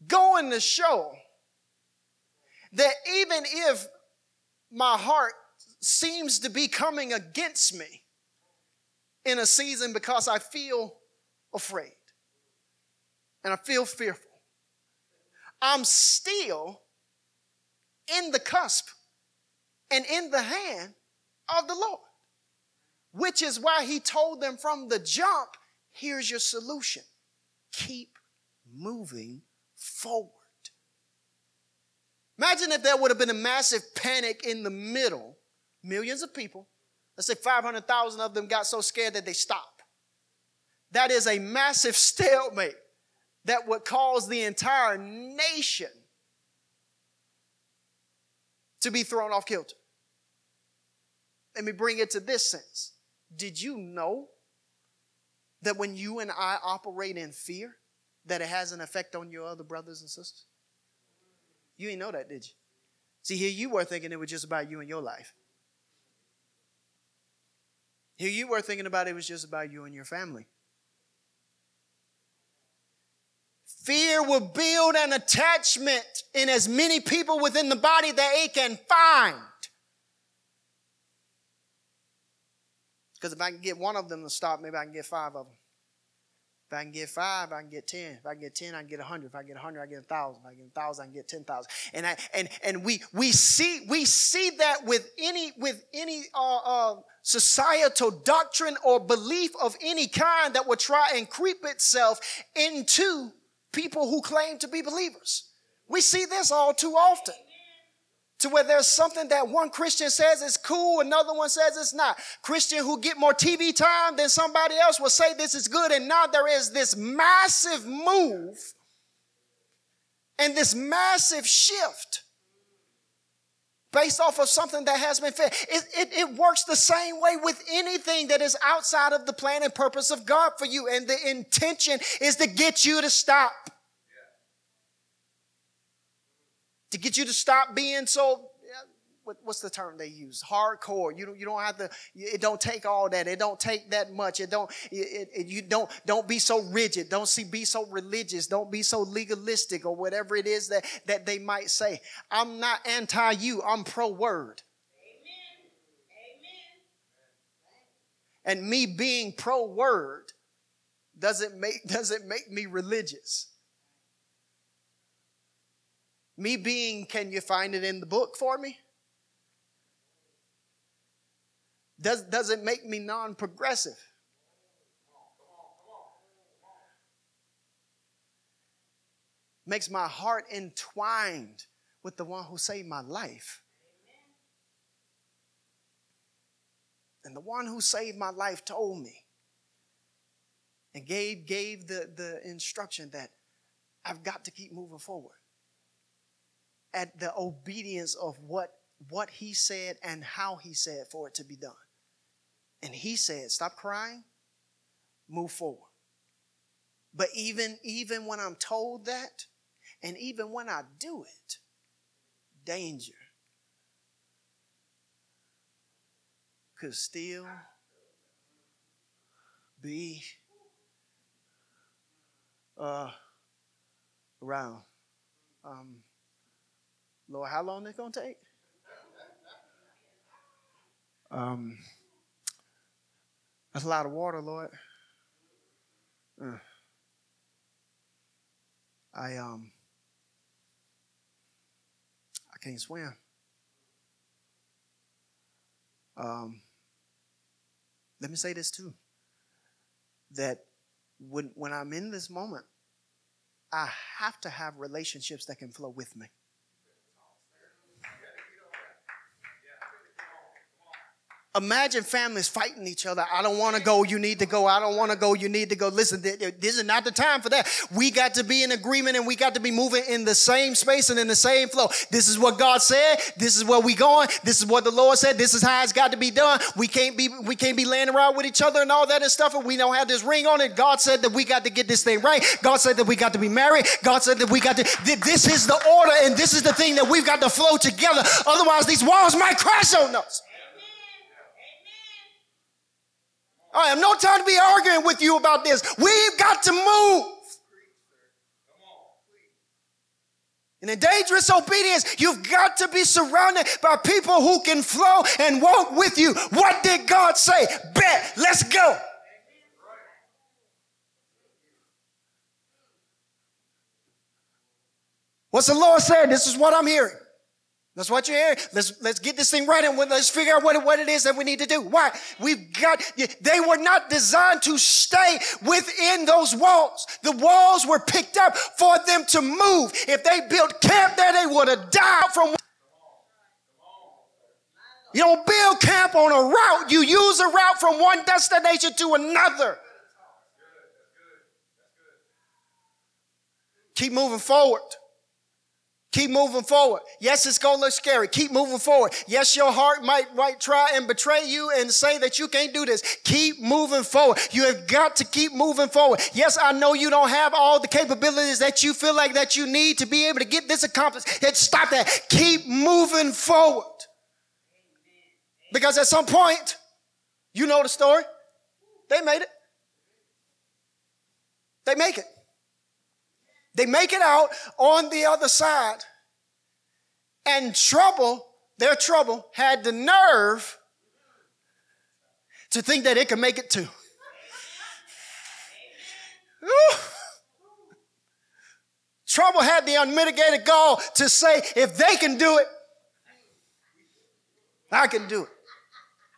Going to show that even if my heart seems to be coming against me in a season because I feel afraid and I feel fearful, I'm still in the cusp and in the hand of the Lord. Which is why he told them from the jump here's your solution keep moving forward. Imagine if there would have been a massive panic in the middle, millions of people, let's say 500,000 of them got so scared that they stopped. That is a massive (laughs) stalemate that would cause the entire nation to be thrown off kilter. Let me bring it to this sense. Did you know that when you and I operate in fear, that it has an effect on your other brothers and sisters? You didn't know that, did you? See, here you were thinking it was just about you and your life. Here you were thinking about it was just about you and your family. Fear will build an attachment in as many people within the body that it can find. Because if I can get one of them to stop, maybe I can get five of them. If I can get five, I can get ten. If I can get ten, I can get a hundred. If I get a hundred, I get a thousand. If I get a thousand, I can get ten thousand. And I and and we we see we see that with any with any uh, uh, societal doctrine or belief of any kind that will try and creep itself into people who claim to be believers. We see this all too often. To where there's something that one Christian says is cool, another one says it's not. Christian who get more TV time than somebody else will say this is good, and now there is this massive move and this massive shift based off of something that has been fed. It, it, it, works the same way with anything that is outside of the plan and purpose of God for you. And the intention is to get you to stop. To get you to stop being so what's the term they use? Hardcore. You don't, you don't have to, it don't take all that. It don't take that much. It don't, it, it, you don't, don't be so rigid. Don't see, be so religious. Don't be so legalistic or whatever it is that, that they might say. I'm not anti you. I'm pro word. Amen. Amen. and me being pro word doesn't make, doesn't make me religious. Me being, can you find it in the book for me? does, doesn't make me non progressive. Makes my heart entwined with the one who saved my life. And the one who saved my life told me and gave, gave the, the instruction that I've got to keep moving forward at the obedience of what, what he said and how he said for it to be done. And he said, Stop crying, move forward. But even, even when I'm told that, and even when I do it, danger could still be uh, around. Um, Lord, how long is it going to take? Um, that's a lot of water, Lord. Uh, I um I can't swim. Um, let me say this too. That when when I'm in this moment, I have to have relationships that can flow with me. Imagine families fighting each other. I don't want to go. You need to go. I don't want to go. You need to go. Listen, this is not the time for that. We got to be in agreement and we got to be moving in the same space and in the same flow. This is what God said. This is where we going. This is what the Lord said. This is how it's got to be done. We can't be, we can't be laying around with each other and all that and stuff. And we don't have this ring on it. God said that we got to get this thing right. God said that we got to be married. God said that we got to, this is the order and this is the thing that we've got to flow together. Otherwise, these walls might crash on us. I have no time to be arguing with you about this. We've got to move. And in dangerous obedience, you've got to be surrounded by people who can flow and walk with you. What did God say? Bet, let's go. What's the Lord saying? This is what I'm hearing. That's what you're hearing. Let's, let's get this thing right and let's figure out what, what it is that we need to do. Why? We've got, they were not designed to stay within those walls. The walls were picked up for them to move. If they built camp there, they would have died from. You don't build camp on a route. You use a route from one destination to another. Keep moving forward. Keep moving forward. Yes, it's going to look scary. Keep moving forward. Yes, your heart might, might try and betray you and say that you can't do this. Keep moving forward. You have got to keep moving forward. Yes, I know you don't have all the capabilities that you feel like that you need to be able to get this accomplished. Yet stop that. Keep moving forward. Because at some point, you know the story. They made it. They make it. They make it out on the other side. And trouble, their trouble, had the nerve to think that it could make it too. Trouble had the unmitigated gall to say, if they can do it, I can do it.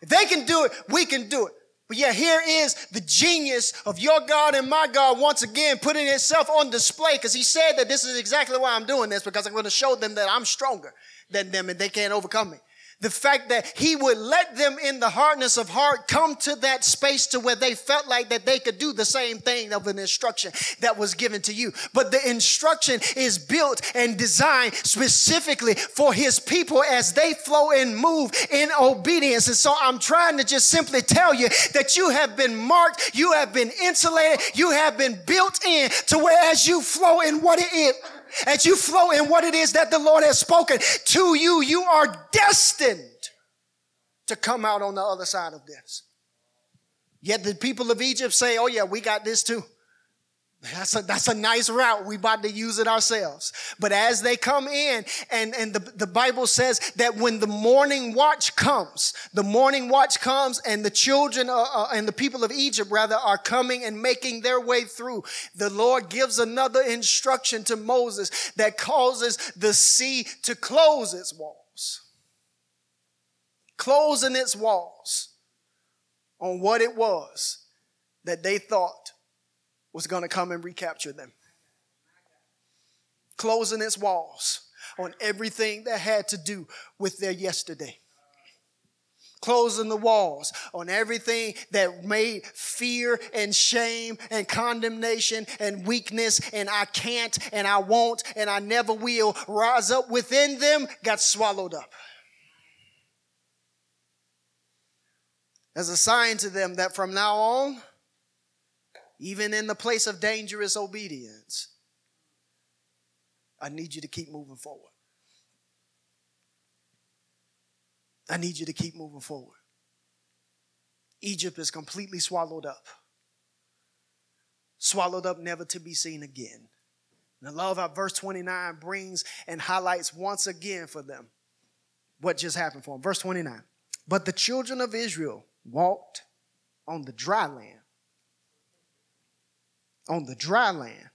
If they can do it, we can do it. But yeah, here is the genius of your God and my God once again putting itself on display because he said that this is exactly why I'm doing this because I'm going to show them that I'm stronger than them and they can't overcome me the fact that he would let them in the hardness of heart come to that space to where they felt like that they could do the same thing of an instruction that was given to you. But the instruction is built and designed specifically for his people as they flow and move in obedience. And so I'm trying to just simply tell you that you have been marked, you have been insulated, you have been built in to where as you flow in what it is as you flow in what it is that the Lord has spoken to you, you are destined to come out on the other side of this. Yet the people of Egypt say, Oh, yeah, we got this too. That's a, that's a nice route. We about to use it ourselves. But as they come in, and, and the, the Bible says that when the morning watch comes, the morning watch comes and the children uh, uh, and the people of Egypt rather are coming and making their way through. The Lord gives another instruction to Moses that causes the sea to close its walls. Closing its walls on what it was that they thought was going to come and recapture them. Closing its walls on everything that had to do with their yesterday. Closing the walls on everything that made fear and shame and condemnation and weakness and I can't and I won't and I never will rise up within them, got swallowed up. As a sign to them that from now on, even in the place of dangerous obedience, I need you to keep moving forward. I need you to keep moving forward. Egypt is completely swallowed up. Swallowed up, never to be seen again. And I love how verse 29 brings and highlights once again for them what just happened for them. Verse 29. But the children of Israel walked on the dry land on the dry land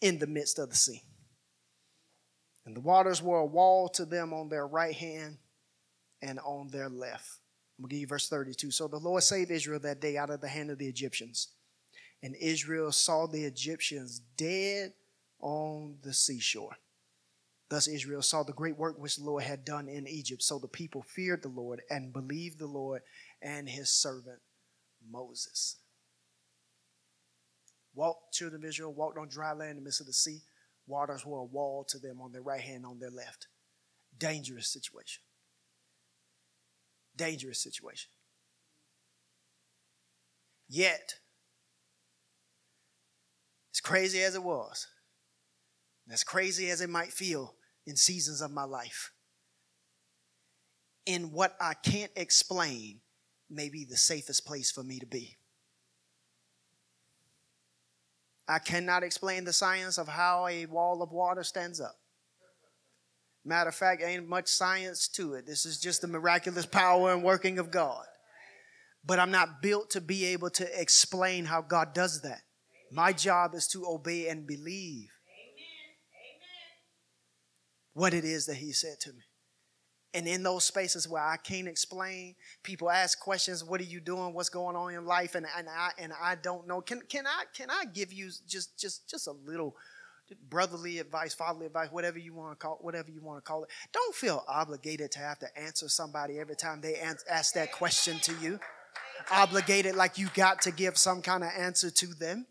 in the midst of the sea. And the waters were a wall to them on their right hand and on their left. I'm going to give you verse 32. So the Lord saved Israel that day out of the hand of the Egyptians. And Israel saw the Egyptians dead on the seashore. Thus Israel saw the great work which the Lord had done in Egypt. So the people feared the Lord and believed the Lord and his servant Moses walked, children of Israel walked on dry land in the midst of the sea. Waters were a wall to them on their right hand, on their left. Dangerous situation. Dangerous situation. Yet, as crazy as it was, as crazy as it might feel in seasons of my life, in what I can't explain may be the safest place for me to be. I cannot explain the science of how a wall of water stands up. Matter of fact, ain't much science to it. This is just the miraculous power and working of God. But I'm not built to be able to explain how God does that. My job is to obey and believe what it is that He said to me. And in those spaces where I can't explain, people ask questions, what are you doing? What's going on in life? And, and I and I don't know. Can can I can I give you just just just a little brotherly advice, fatherly advice, whatever you want to call whatever you want to call it. Don't feel obligated to have to answer somebody every time they ask that question to you. Obligated like you got to give some kind of answer to them.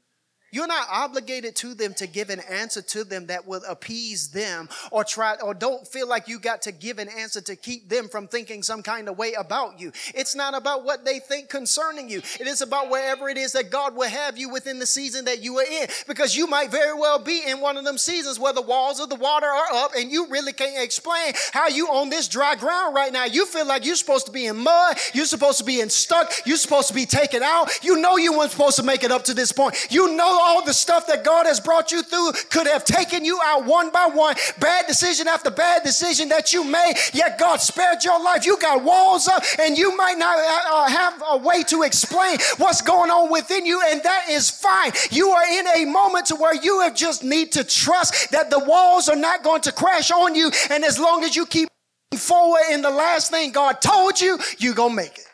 You're not obligated to them to give an answer to them that will appease them or try or don't feel like you got to give an answer to keep them from thinking some kind of way about you. It's not about what they think concerning you. It is about wherever it is that God will have you within the season that you are in because you might very well be in one of them seasons where the walls of the water are up and you really can't explain how you on this dry ground right now. You feel like you're supposed to be in mud, you're supposed to be in stuck, you're supposed to be taken out. You know you weren't supposed to make it up to this point. You know all the stuff that God has brought you through could have taken you out one by one, bad decision after bad decision that you made, yet God spared your life. You got walls up, and you might not uh, uh have a way to explain what's going on within you, and that is fine. You are in a moment to where you have just need to trust that the walls are not going to crash on you, and as long as you keep forward in the last thing God told you, you're going to make it.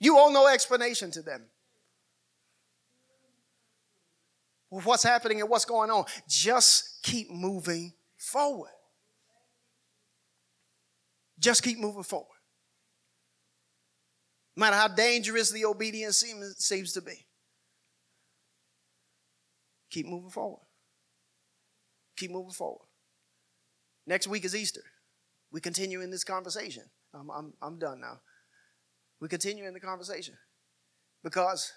You owe no explanation to them. What's happening and what's going on. Just keep moving forward. Just keep moving forward. No matter how dangerous the obedience seems, seems to be, keep moving forward. Keep moving forward. Next week is Easter. We continue in this conversation. I'm, I'm, I'm done now. We continue in the conversation because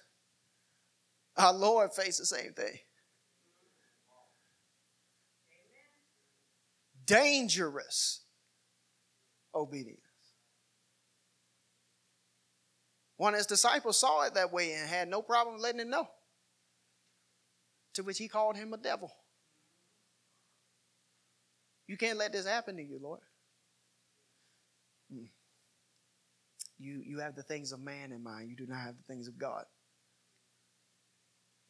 our Lord faced the same thing. Dangerous obedience. One of his disciples saw it that way and had no problem letting him know. To which he called him a devil. You can't let this happen to you, Lord. Hmm. You, you have the things of man in mind. You do not have the things of God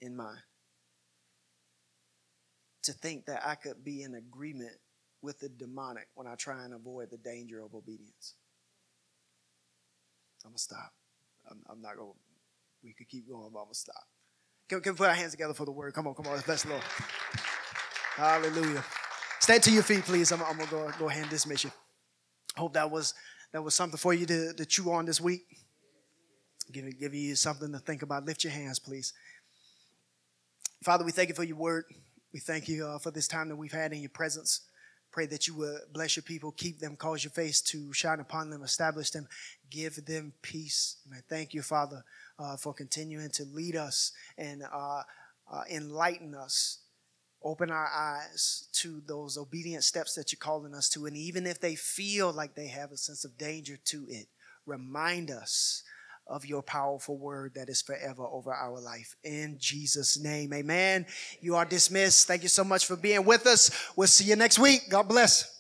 in mind. To think that I could be in agreement with the demonic when I try and avoid the danger of obedience. I'm going to stop. I'm, I'm not going to, we could keep going, but I'm going to stop. Can, can we put our hands together for the word? Come on, come on. Bless the Lord. Hallelujah. Stand to your feet, please. I'm, I'm going to go, go ahead and dismiss you. Hope that was that was something for you to, to chew on this week. Give, give you something to think about. Lift your hands, please. Father, we thank you for your word. We thank you uh, for this time that we've had in your presence. Pray that you will bless your people, keep them, cause your face to shine upon them, establish them, give them peace. And I thank you, Father, uh, for continuing to lead us and uh, uh, enlighten us open our eyes to those obedient steps that you're calling us to. And even if they feel like they have a sense of danger to it, remind us of your powerful word that is forever over our life. In Jesus' name, amen. You are dismissed. Thank you so much for being with us. We'll see you next week. God bless.